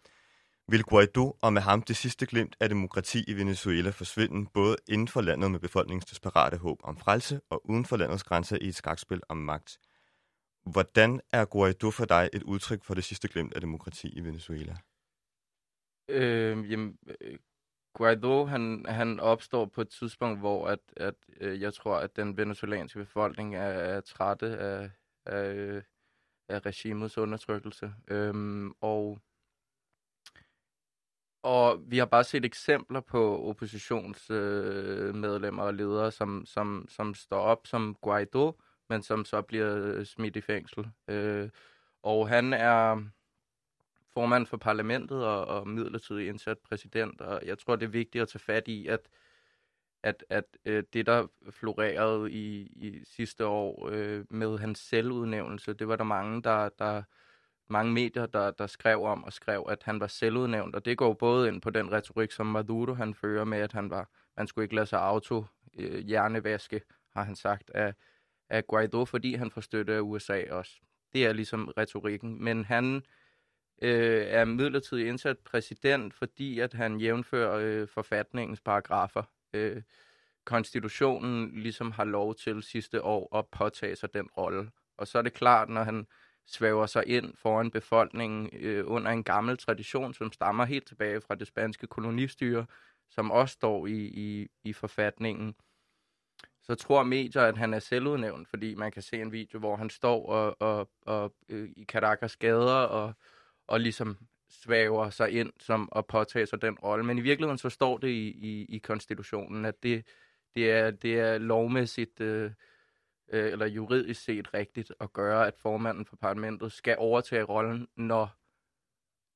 vil Guaido og med ham det sidste glimt af demokrati i Venezuela forsvinde både inden for landet med befolkningens desperate håb om frelse og uden for landets grænser i et skakspil om magt. Hvordan er Guaido for dig et udtryk for det sidste glimt af demokrati i Venezuela? Øh, jamen, øh, Guaido, han, han opstår på et tidspunkt, hvor at, at, øh, jeg tror, at den venezuelanske befolkning er, er trætte af, af, øh, af regimets undertrykkelse. Øhm, og, og vi har bare set eksempler på oppositionsmedlemmer øh, og ledere, som, som, som står op som Guaido, men som så bliver smidt i fængsel. Øh, og han er formand for parlamentet og, og midlertidig indsat præsident, og jeg tror, det er vigtigt at tage fat i, at at, at øh, det, der florerede i, i sidste år øh, med hans selvudnævnelse, det var der mange, der, der mange medier, der, der skrev om og skrev, at han var selvudnævnt, og det går både ind på den retorik, som Maduro han fører med, at han var, man skulle ikke lade sig auto øh, hjernevaske, har han sagt, af, af Guaido, fordi han får støtte af USA også. Det er ligesom retorikken. Men han øh, er midlertidig indsat præsident, fordi at han jævnfører øh, forfatningens paragrafer. Øh, konstitutionen ligesom har lov til sidste år at påtage sig den rolle. Og så er det klart, når han svæver sig ind foran befolkningen øh, under en gammel tradition, som stammer helt tilbage fra det spanske kolonistyre, som også står i, i, i forfatningen, så tror medier, at han er selvudnævnt, fordi man kan se en video, hvor han står og, og, og øh, i Caracas gader og, og ligesom svæver sig ind som at påtage sig den rolle. Men i virkeligheden så står det i, i, i konstitutionen, at det, det, er, det er lovmæssigt øh, øh, eller juridisk set rigtigt at gøre, at formanden for parlamentet skal overtage rollen, når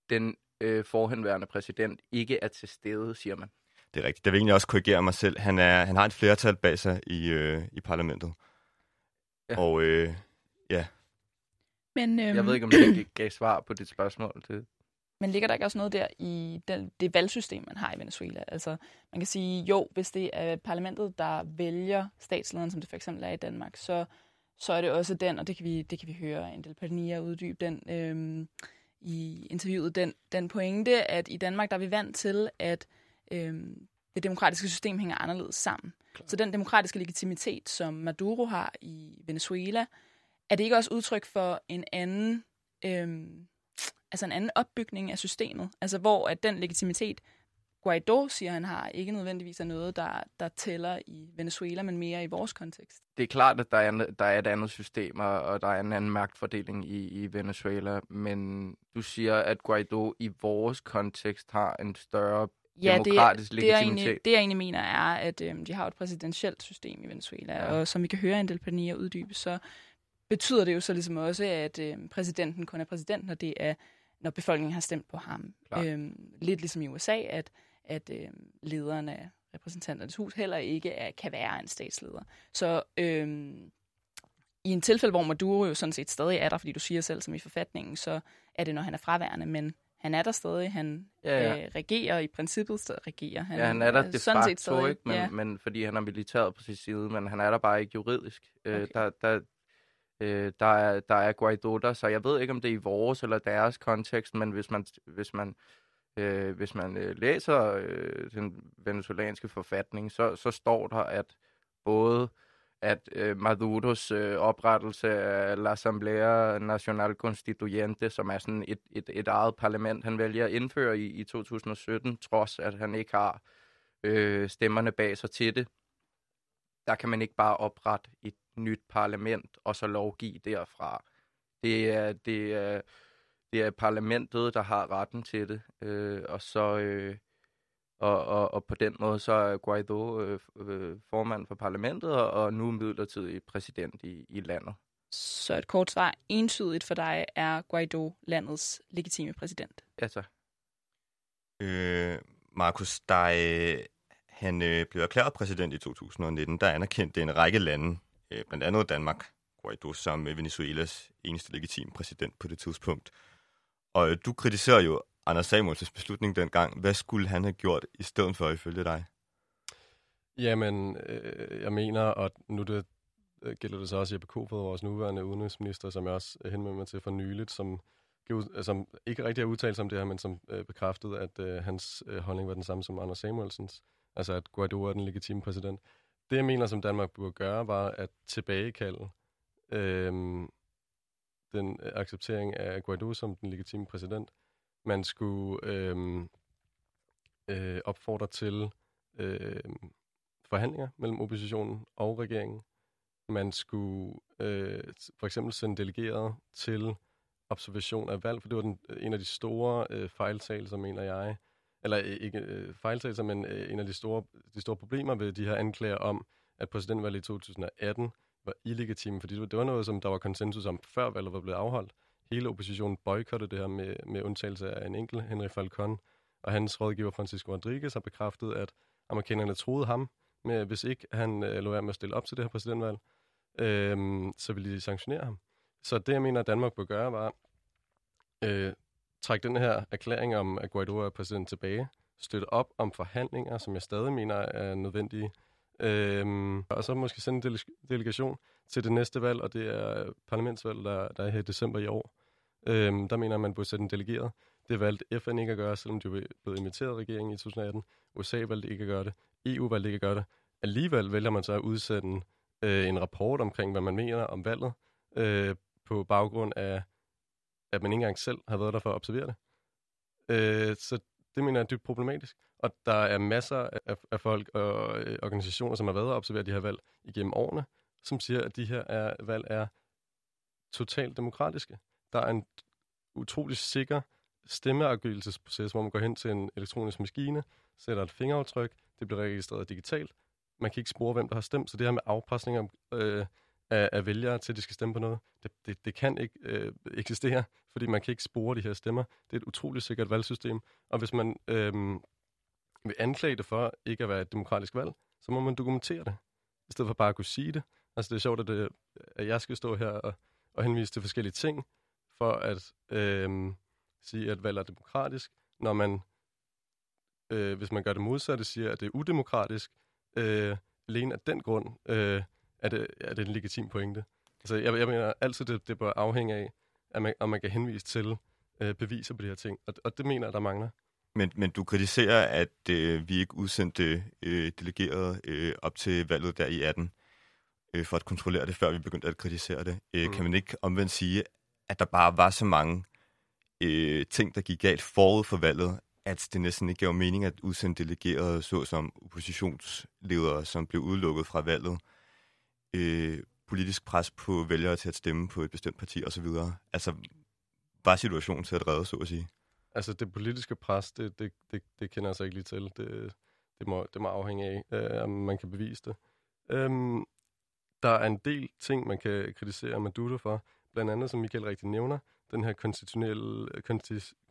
den øh, forhenværende præsident ikke er til stede, siger man. Det er rigtigt. Det vil egentlig også korrigere mig selv. Han, er, han har et flertal bag sig i, øh, i parlamentet. Ja. Og øh, ja. Men, øhm, jeg ved ikke, om jeg gav svar på dit spørgsmål. Til... Men ligger der ikke også noget der i den, det valgsystem, man har i Venezuela? Altså, man kan sige, jo, hvis det er parlamentet, der vælger statslederen, som det for eksempel er i Danmark, så, så er det også den, og det kan vi, det kan vi høre en del Padilla uddybe den øhm, i interviewet, den, den pointe, at i Danmark der er vi vant til, at øhm, det demokratiske system hænger anderledes sammen. Klar. Så den demokratiske legitimitet, som Maduro har i Venezuela, er det ikke også udtryk for en anden, øhm, altså en anden opbygning af systemet? Altså hvor at den legitimitet, Guaido siger, han har, ikke nødvendigvis er noget, der, der tæller i Venezuela, men mere i vores kontekst. Det er klart, at der er, der er et andet system, og der er en anden magtfordeling i, i Venezuela, men du siger, at Guaido i vores kontekst har en større ja, demokratisk det, legitimitet. Det, jeg egentlig, det, jeg egentlig mener, er, at øhm, de har et præsidentielt system i Venezuela, ja. og som vi kan høre en del Padilla uddybe, så betyder det jo så ligesom også, at øhm, præsidenten kun er præsident, når det er når befolkningen har stemt på ham. Øhm, lidt ligesom i USA, at at øh, lederen af repræsentanternes hus heller ikke er, kan være en statsleder. Så øh, i en tilfælde, hvor Maduro jo sådan set stadig er der, fordi du siger selv som i forfatningen, så er det, når han er fraværende, men han er der stadig. Han ja, ja. Øh, regerer i princippet stadig regerer. Han, ja, han er der de sådan facto, set stadig, ikke, men, ja. men fordi han har militæret på sin side, men han er der bare ikke juridisk. Øh, okay. Øh, der, der, øh, der, er, der er Guaido der, så jeg ved ikke, om det er i vores eller deres kontekst, men hvis man, hvis man Øh, hvis man øh, læser øh, den venezuelanske forfatning, så, så står der, at både at øh, Maduros øh, oprettelse af La Asamblea Nacional Constituyente, som er sådan et, et, et eget parlament, han vælger at indføre i, i 2017, trods at han ikke har øh, stemmerne bag sig til det. Der kan man ikke bare oprette et nyt parlament og så lovgive derfra. Det er, det er det er parlamentet, der har retten til det, øh, og så øh, og, og, og på den måde så er Guaido øh, øh, formand for parlamentet og, og nu midlertidig præsident i, i landet. Så et kort svar. Entydigt for dig er Guaido landets legitime præsident. Ja, så. Øh, Markus, der øh, han øh, blev erklæret præsident i 2019, der anerkendte en række lande, øh, blandt andet Danmark, Guaido som Venezuelas eneste legitime præsident på det tidspunkt. Og øh, du kritiserer jo Anders Samuelsens beslutning dengang. Hvad skulle han have gjort i stedet for ifølge dig? Jamen, øh, jeg mener, og nu det, øh, gælder det så også Jeppe Kofod, vores nuværende udenrigsminister, som jeg også øh, henvender mig til for nyligt, som, som ikke rigtig har udtalt sig om det her, men som øh, bekræftede, at øh, hans øh, holdning var den samme som Anders Samuelsens. Altså, at Guaido er den legitime præsident. Det, jeg mener, som Danmark burde gøre, var at tilbagekalde øhm, øh, den acceptering af Guaido som den legitime præsident. Man skulle øh, øh, opfordre til øh, forhandlinger mellem oppositionen og regeringen. Man skulle øh, for eksempel sende delegerede til observation af valg, for det var den, øh, en af de store øh, fejltagelser, mener jeg. Eller øh, ikke øh, fejltagelser, men øh, en af de store, de store problemer ved de her anklager om, at præsidentvalget i 2018 var illegitime, fordi det var noget, som der var konsensus om, før valget var blevet afholdt. Hele oppositionen boykottede det her med, med undtagelse af en enkelt, Henry Falcon, og hans rådgiver Francisco Rodriguez har bekræftet, at amerikanerne troede ham, med, hvis ikke han øh, lå være med at stille op til det her præsidentvalg, øh, så ville de sanktionere ham. Så det, jeg mener, at Danmark bør gøre, var øh, trække den her erklæring om, at Guaido er præsident tilbage, støtte op om forhandlinger, som jeg stadig mener er nødvendige, Øhm, og så måske sende en delegation til det næste valg, og det er parlamentsvalg, der, der er her i december i år. Øhm, der mener man, man burde sætte en delegeret. Det valgte FN ikke at gøre, selvom de blev inviteret af regeringen i 2018. USA valgte ikke at gøre det. EU valgte ikke at gøre det. Alligevel vælger man så at udsende øh, en rapport omkring, hvad man mener om valget, øh, på baggrund af, at man ikke engang selv har været der for at observere det. Øh, så det mener jeg er dybt problematisk. Og der er masser af, af folk og øh, organisationer, som har været og observeret de her valg igennem årene, som siger, at de her er, valg er totalt demokratiske. Der er en utrolig sikker stemmeafgivelsesproces, hvor man går hen til en elektronisk maskine, sætter et fingeraftryk, det bliver registreret digitalt. Man kan ikke spore, hvem der har stemt, så det her med afpresning øh, af, af vælgere til, at de skal stemme på noget, det, det, det kan ikke øh, eksistere, fordi man kan ikke spore de her stemmer. Det er et utroligt sikkert valgsystem, og hvis man øh, vil anklage det for ikke at være et demokratisk valg, så må man dokumentere det, i stedet for bare at kunne sige det. Altså det er sjovt, at, det, at jeg skal stå her og, og henvise til forskellige ting, for at øh, sige, at valg er demokratisk, når man, øh, hvis man gør det modsatte, siger, at det er udemokratisk, øh, alene af den grund, øh, er, det, er det en legitim pointe. Altså jeg, jeg mener altid, det, det bør afhænge af, at man, om man kan henvise til øh, beviser på de her ting, og, og det mener jeg, der mangler. Men, men du kritiserer, at øh, vi ikke udsendte øh, delegerede øh, op til valget der i 18 øh, for at kontrollere det, før vi begyndte at kritisere det. Øh, mm. Kan man ikke omvendt sige, at der bare var så mange øh, ting, der gik galt forud for valget, at det næsten ikke gav mening at udsende delegerede, såsom oppositionsledere, som blev udelukket fra valget, øh, politisk pres på vælgere til at stemme på et bestemt parti osv. Altså, var situationen til at redde, så at sige? Altså, det politiske pres, det, det, det, det kender jeg så ikke lige til. Det, det, må, det må afhænge af, øh, om man kan bevise det. Øhm, der er en del ting, man kan kritisere Maduro for. Blandt andet, som Michael rigtig nævner, den her konstitutionelle,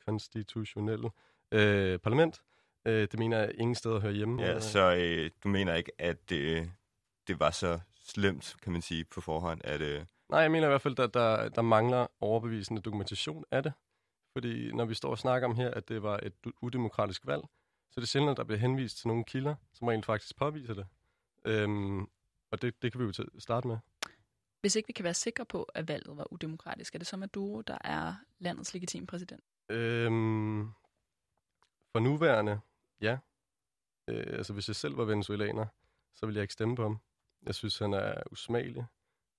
konstitutionelle øh, parlament. Øh, det mener jeg ingen steder hører hjemme. Ja, så øh, du mener ikke, at øh, det var så slemt, kan man sige, på forhånd? At, øh... Nej, jeg mener i hvert fald, at der, der mangler overbevisende dokumentation af det. Fordi når vi står og snakker om her, at det var et udemokratisk valg, så er det sjældent, at der bliver henvist til nogle kilder, som rent faktisk påviser det. Øhm, og det, det kan vi jo starte med. Hvis ikke vi kan være sikre på, at valget var udemokratisk, er det så Maduro, der er landets legitime præsident? Øhm, for nuværende, ja. Øh, altså, hvis jeg selv var venezuelaner, så ville jeg ikke stemme på ham. Jeg synes, han er usmagelig.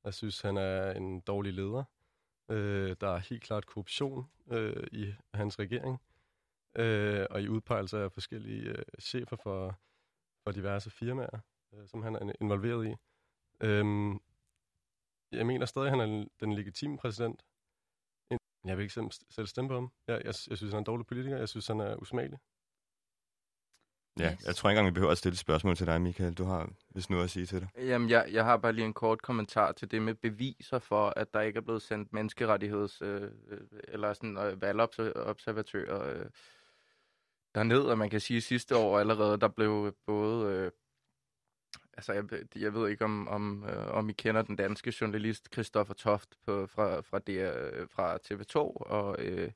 Jeg synes, han er en dårlig leder. Øh, der er helt klart korruption øh, i hans regering. Øh, og i udpegelser af forskellige øh, chefer for, for diverse firmaer, øh, som han er involveret i. Øh, jeg mener stadig, at han er den legitime præsident. Jeg vil ikke selv stemme på ham. Jeg, jeg, jeg synes, han er en dårlig politiker. Jeg synes, han er usmagelig. Ja, yes. jeg tror ikke engang, vi behøver at stille et spørgsmål til dig, Michael. Du har vist noget at sige til det. Jamen, jeg, jeg har bare lige en kort kommentar til det med beviser for, at der ikke er blevet sendt menneskerettigheds- øh, eller sådan øh, valgobservatører øh, derned. Og man kan sige, at sidste år allerede, der blev både... Øh, altså, jeg, jeg ved ikke, om, om, øh, om I kender den danske journalist Christoffer Toft på, fra, fra, DR, fra TV2, og... Øh,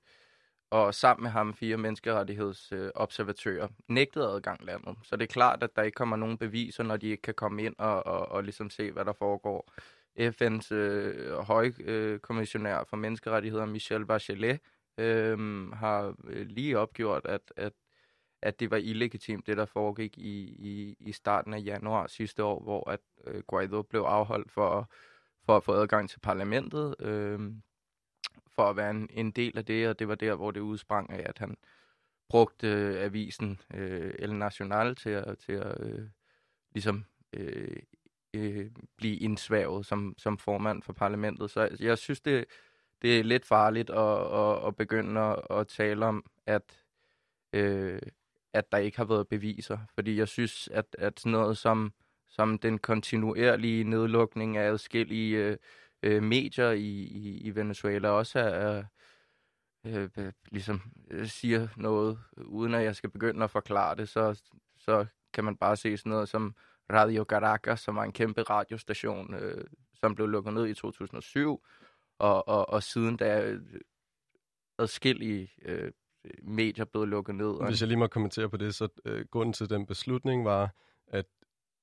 og sammen med ham fire menneskerettighedsobservatører øh, nægtede adgang landet. Så det er klart, at der ikke kommer nogen beviser, når de ikke kan komme ind og, og, og ligesom se, hvad der foregår. FN's øh, højkommissionær for menneskerettigheder, Michel Bachelet, øh, har øh, lige opgjort, at, at, at det var illegitimt, det der foregik i, i, i starten af januar sidste år, hvor at øh, Guaido blev afholdt for, for at få adgang til parlamentet. Øh, for at være en, en del af det, og det var der, hvor det udsprang af, at han brugte øh, avisen øh, El Nacional til at, til at øh, ligesom øh, øh, blive indsvævet som, som formand for parlamentet. Så jeg, jeg synes, det, det er lidt farligt at, at, at begynde at, at tale om, at, øh, at der ikke har været beviser. Fordi jeg synes, at, at sådan noget som, som den kontinuerlige nedlukning af adskillige øh, øh, medier i, i, i Venezuela også er, øh, ligesom, øh, ligesom siger noget, uden at jeg skal begynde at forklare det, så, så kan man bare se sådan noget som Radio Caracas, som var en kæmpe radiostation, øh, som blev lukket ned i 2007, og, og, og siden da øh, adskillige øh, medier blev lukket ned. Hvis jeg lige må kommentere på det, så øh, grunden til den beslutning var, at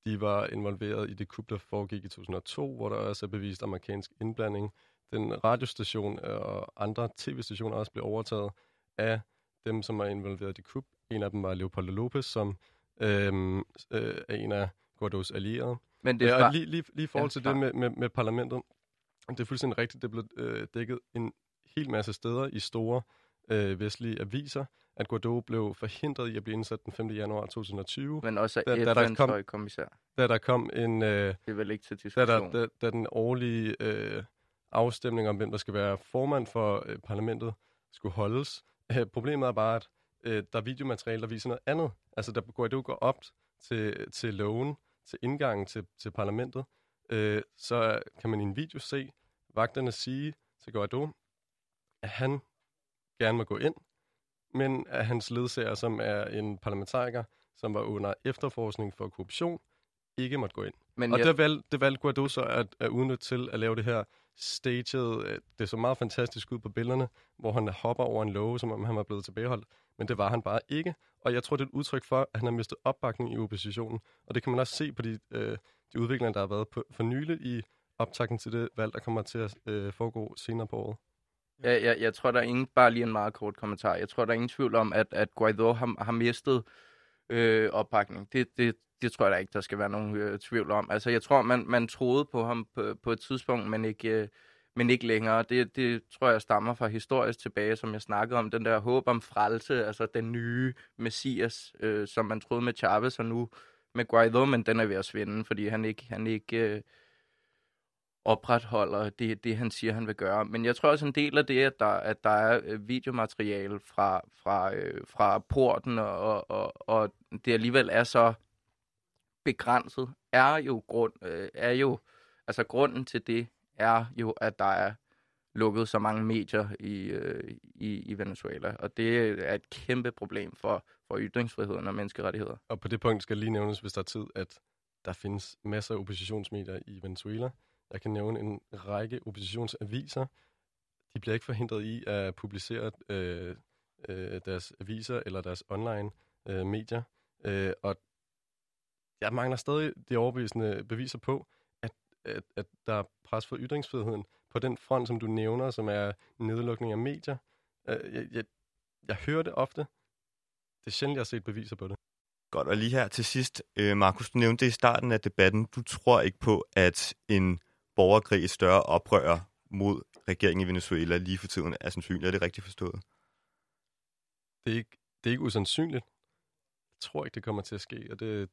de var involveret i det kup, der foregik i 2002, hvor der også er bevist amerikansk indblanding. Den radiostation og andre tv-stationer også blev overtaget af dem, som var involveret i det kup. En af dem var Leopoldo Lopez, som øhm, øh, er en af Guaidos allierede. Men det er ja, lige, lige, lige i forhold til ja, det med, med, med parlamentet, det er fuldstændig rigtigt, det blev øh, dækket en hel masse steder i store øh, vestlige aviser, at Guaido blev forhindret i at blive indsat den 5. januar 2020. Men også da, kom, kommissær. Da der kom en... Øh, det er vel ikke til diskussion. Da, der, da, da den årlige øh, afstemning om, hvem der skal være formand for øh, parlamentet, skulle holdes. Øh, problemet er bare, at øh, der er videomateriale, der viser noget andet. Altså, der Guaido går op til, til loven, til indgangen til, til parlamentet, øh, så kan man i en video se vagterne sige til Guaido, at han gerne må gå ind, men at hans ledsager, som er en parlamentariker, som var under efterforskning for korruption, ikke måtte gå ind. Men og jeg... det, valg, det valgte Guaido så at, at udnytte til at lave det her staged, øh, det så meget fantastisk ud på billederne, hvor han hopper over en låge, som om han var blevet tilbageholdt. Men det var han bare ikke. Og jeg tror, det er et udtryk for, at han har mistet opbakning i oppositionen. Og det kan man også se på de, øh, de udviklinger, der har været på, for nylig i optakten til det valg, der kommer til at øh, foregå senere på året. Jeg, jeg, jeg tror, der er ingen, bare lige en meget kort kommentar, jeg tror, der er ingen tvivl om, at, at Guaido har, har mistet øh, opbakning. Det, det, det tror jeg da ikke, der skal være nogen øh, tvivl om. Altså, jeg tror, man, man troede på ham på, på et tidspunkt, men ikke, øh, men ikke længere. Det, det tror jeg stammer fra historisk tilbage, som jeg snakkede om. Den der håb om frelse, altså den nye messias, øh, som man troede med Chavez, og nu med Guaido, men den er ved at svinde, fordi han ikke, han ikke øh, opretholder det, det, han siger, han vil gøre. Men jeg tror også en del af det, at der, at der er øh, videomateriale fra, fra, øh, fra porten, og, og, og det alligevel er så begrænset, er jo, grund, øh, er jo altså grunden til det, er jo, at der er lukket så mange medier i, øh, i, i Venezuela. Og det er et kæmpe problem for, for ytringsfriheden og menneskerettigheder. Og på det punkt skal lige nævnes, hvis der er tid, at der findes masser af oppositionsmedier i Venezuela. Jeg kan nævne en række oppositionsaviser. De bliver ikke forhindret i at publicere øh, øh, deres aviser eller deres online øh, medier. Øh, og jeg mangler stadig de overbevisende beviser på, at, at, at der er pres for ytringsfriheden på den front, som du nævner, som er nedlukning af medier. Øh, jeg, jeg, jeg hører det ofte. Det er sjældent, jeg har set beviser på det. Godt, og lige her til sidst, øh, Markus, du nævnte det i starten af debatten. Du tror ikke på, at en borgerkrig, et større oprør mod regeringen i Venezuela lige for tiden er sandsynligt. Er det rigtigt forstået? Det er ikke, det er ikke usandsynligt. Jeg tror ikke, det kommer til at ske, og det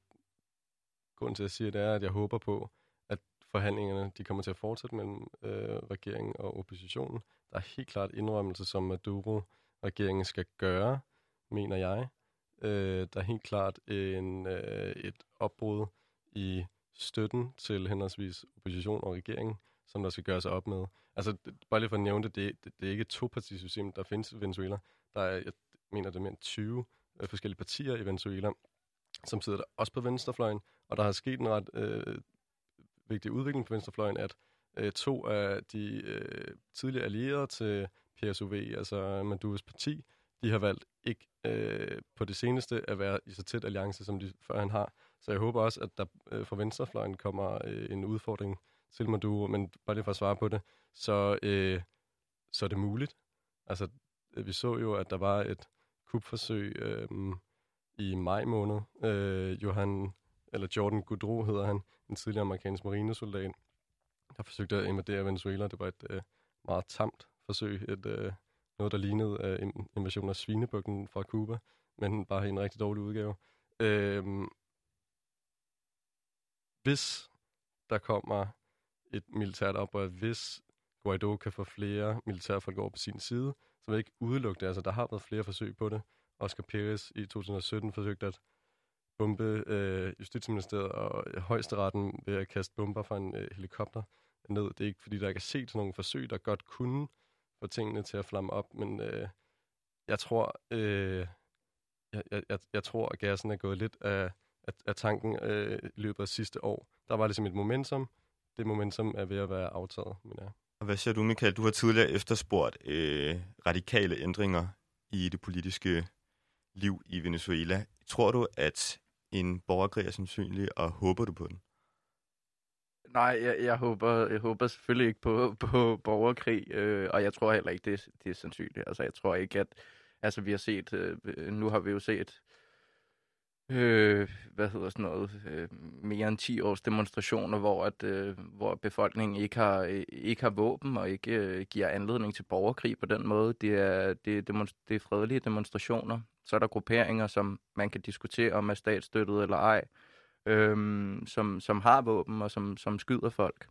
grunden til, at jeg siger det, er, at jeg håber på, at forhandlingerne de kommer til at fortsætte mellem øh, regeringen og oppositionen. Der er helt klart indrømmelse, som Maduro-regeringen skal gøre, mener jeg. Øh, der er helt klart en, øh, et opbrud i støtten til henholdsvis opposition og regering, som der skal gøres op med. Altså, bare lige for at nævne det, det, det, det er ikke et topartisystem, der findes i Venezuela. Der er, jeg mener, det er mere end 20 øh, forskellige partier i Venezuela, som sidder der også på venstrefløjen, og der har sket en ret øh, vigtig udvikling på venstrefløjen, at øh, to af de øh, tidligere allierede til PSUV, altså Maduros parti, de har valgt ikke øh, på det seneste at være i så tæt alliance, som de før han har. Så jeg håber også, at der øh, fra venstrefløjen kommer øh, en udfordring til Maduro, men bare lige for at svare på det, så, øh, så er det muligt. Altså, øh, vi så jo, at der var et kupforsøg øh, i maj måned. Øh, Johan, eller Jordan Goudreau hedder han, en tidligere amerikansk marinesoldat, der forsøgte at invadere Venezuela. Det var et øh, meget tamt forsøg, et, øh, noget, der lignede øh, en invasion af svinebukken fra Cuba, men bare i en rigtig dårlig udgave. Øh, hvis der kommer et militært oprør, hvis Guaido kan få flere militærfolk over på sin side, så vil jeg ikke udelukke det. Altså, der har været flere forsøg på det. Oscar Perez i 2017 forsøgte at bombe øh, Justitsministeriet og højesteretten ved at kaste bomber fra en øh, helikopter ned. Det er ikke, fordi der ikke er set nogen nogle forsøg, der godt kunne få tingene til at flamme op, men øh, jeg tror, øh, jeg, jeg, jeg tror, at gassen er gået lidt af, af, af tanken øh, i løbet af sidste år. Der var ligesom et momentum. Det momentum er ved at være aftaget, men ja. Og hvad siger du, Michael? Du har tidligere efterspurgt øh, radikale ændringer i det politiske liv i Venezuela. Tror du, at en borgerkrig er sandsynlig, og håber du på den? Nej, jeg, jeg, håber, jeg håber selvfølgelig ikke på, på borgerkrig, øh, og jeg tror heller ikke, det, det er sandsynligt. Altså, jeg tror ikke, at... Altså, vi har set... Øh, nu har vi jo set... Øh, hvad hedder sådan noget? Øh, mere end 10 års demonstrationer, hvor, at, øh, hvor befolkningen ikke har, øh, ikke har våben og ikke øh, giver anledning til borgerkrig på den måde. Det er, det, det, det er fredelige demonstrationer. Så er der grupperinger, som man kan diskutere om er statsstøttet eller ej øh, som, som har våben og som, som skyder folk.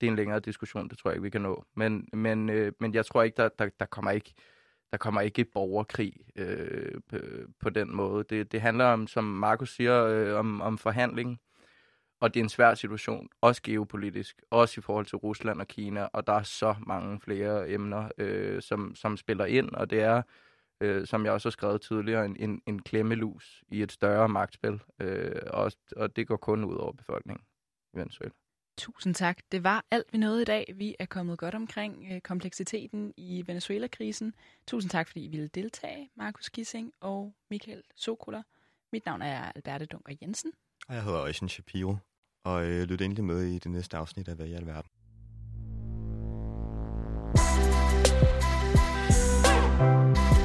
Det er en længere diskussion, det tror jeg ikke, vi kan nå. Men, men, øh, men jeg tror ikke, der, der, der kommer ikke der kommer ikke et borgerkrig øh, på, på den måde. Det, det handler om, som Markus siger, øh, om, om forhandling. Og det er en svær situation, også geopolitisk, også i forhold til Rusland og Kina, og der er så mange flere emner, øh, som, som spiller ind, og det er øh, som jeg også har skrevet tidligere, en, en, en klemmelus i et større magtspil, øh, og, og det går kun ud over befolkningen i Venezuela. Tusind tak. Det var alt, vi nåede i dag. Vi er kommet godt omkring øh, kompleksiteten i Venezuela-krisen. Tusind tak, fordi I ville deltage, Markus Kissing og Michael Sokola. Mit navn er Alberte Dunker Jensen. Og jeg hedder Øjsen Shapiro. Og øh, lyt endelig med i det næste afsnit af Hvad i alverden. Thank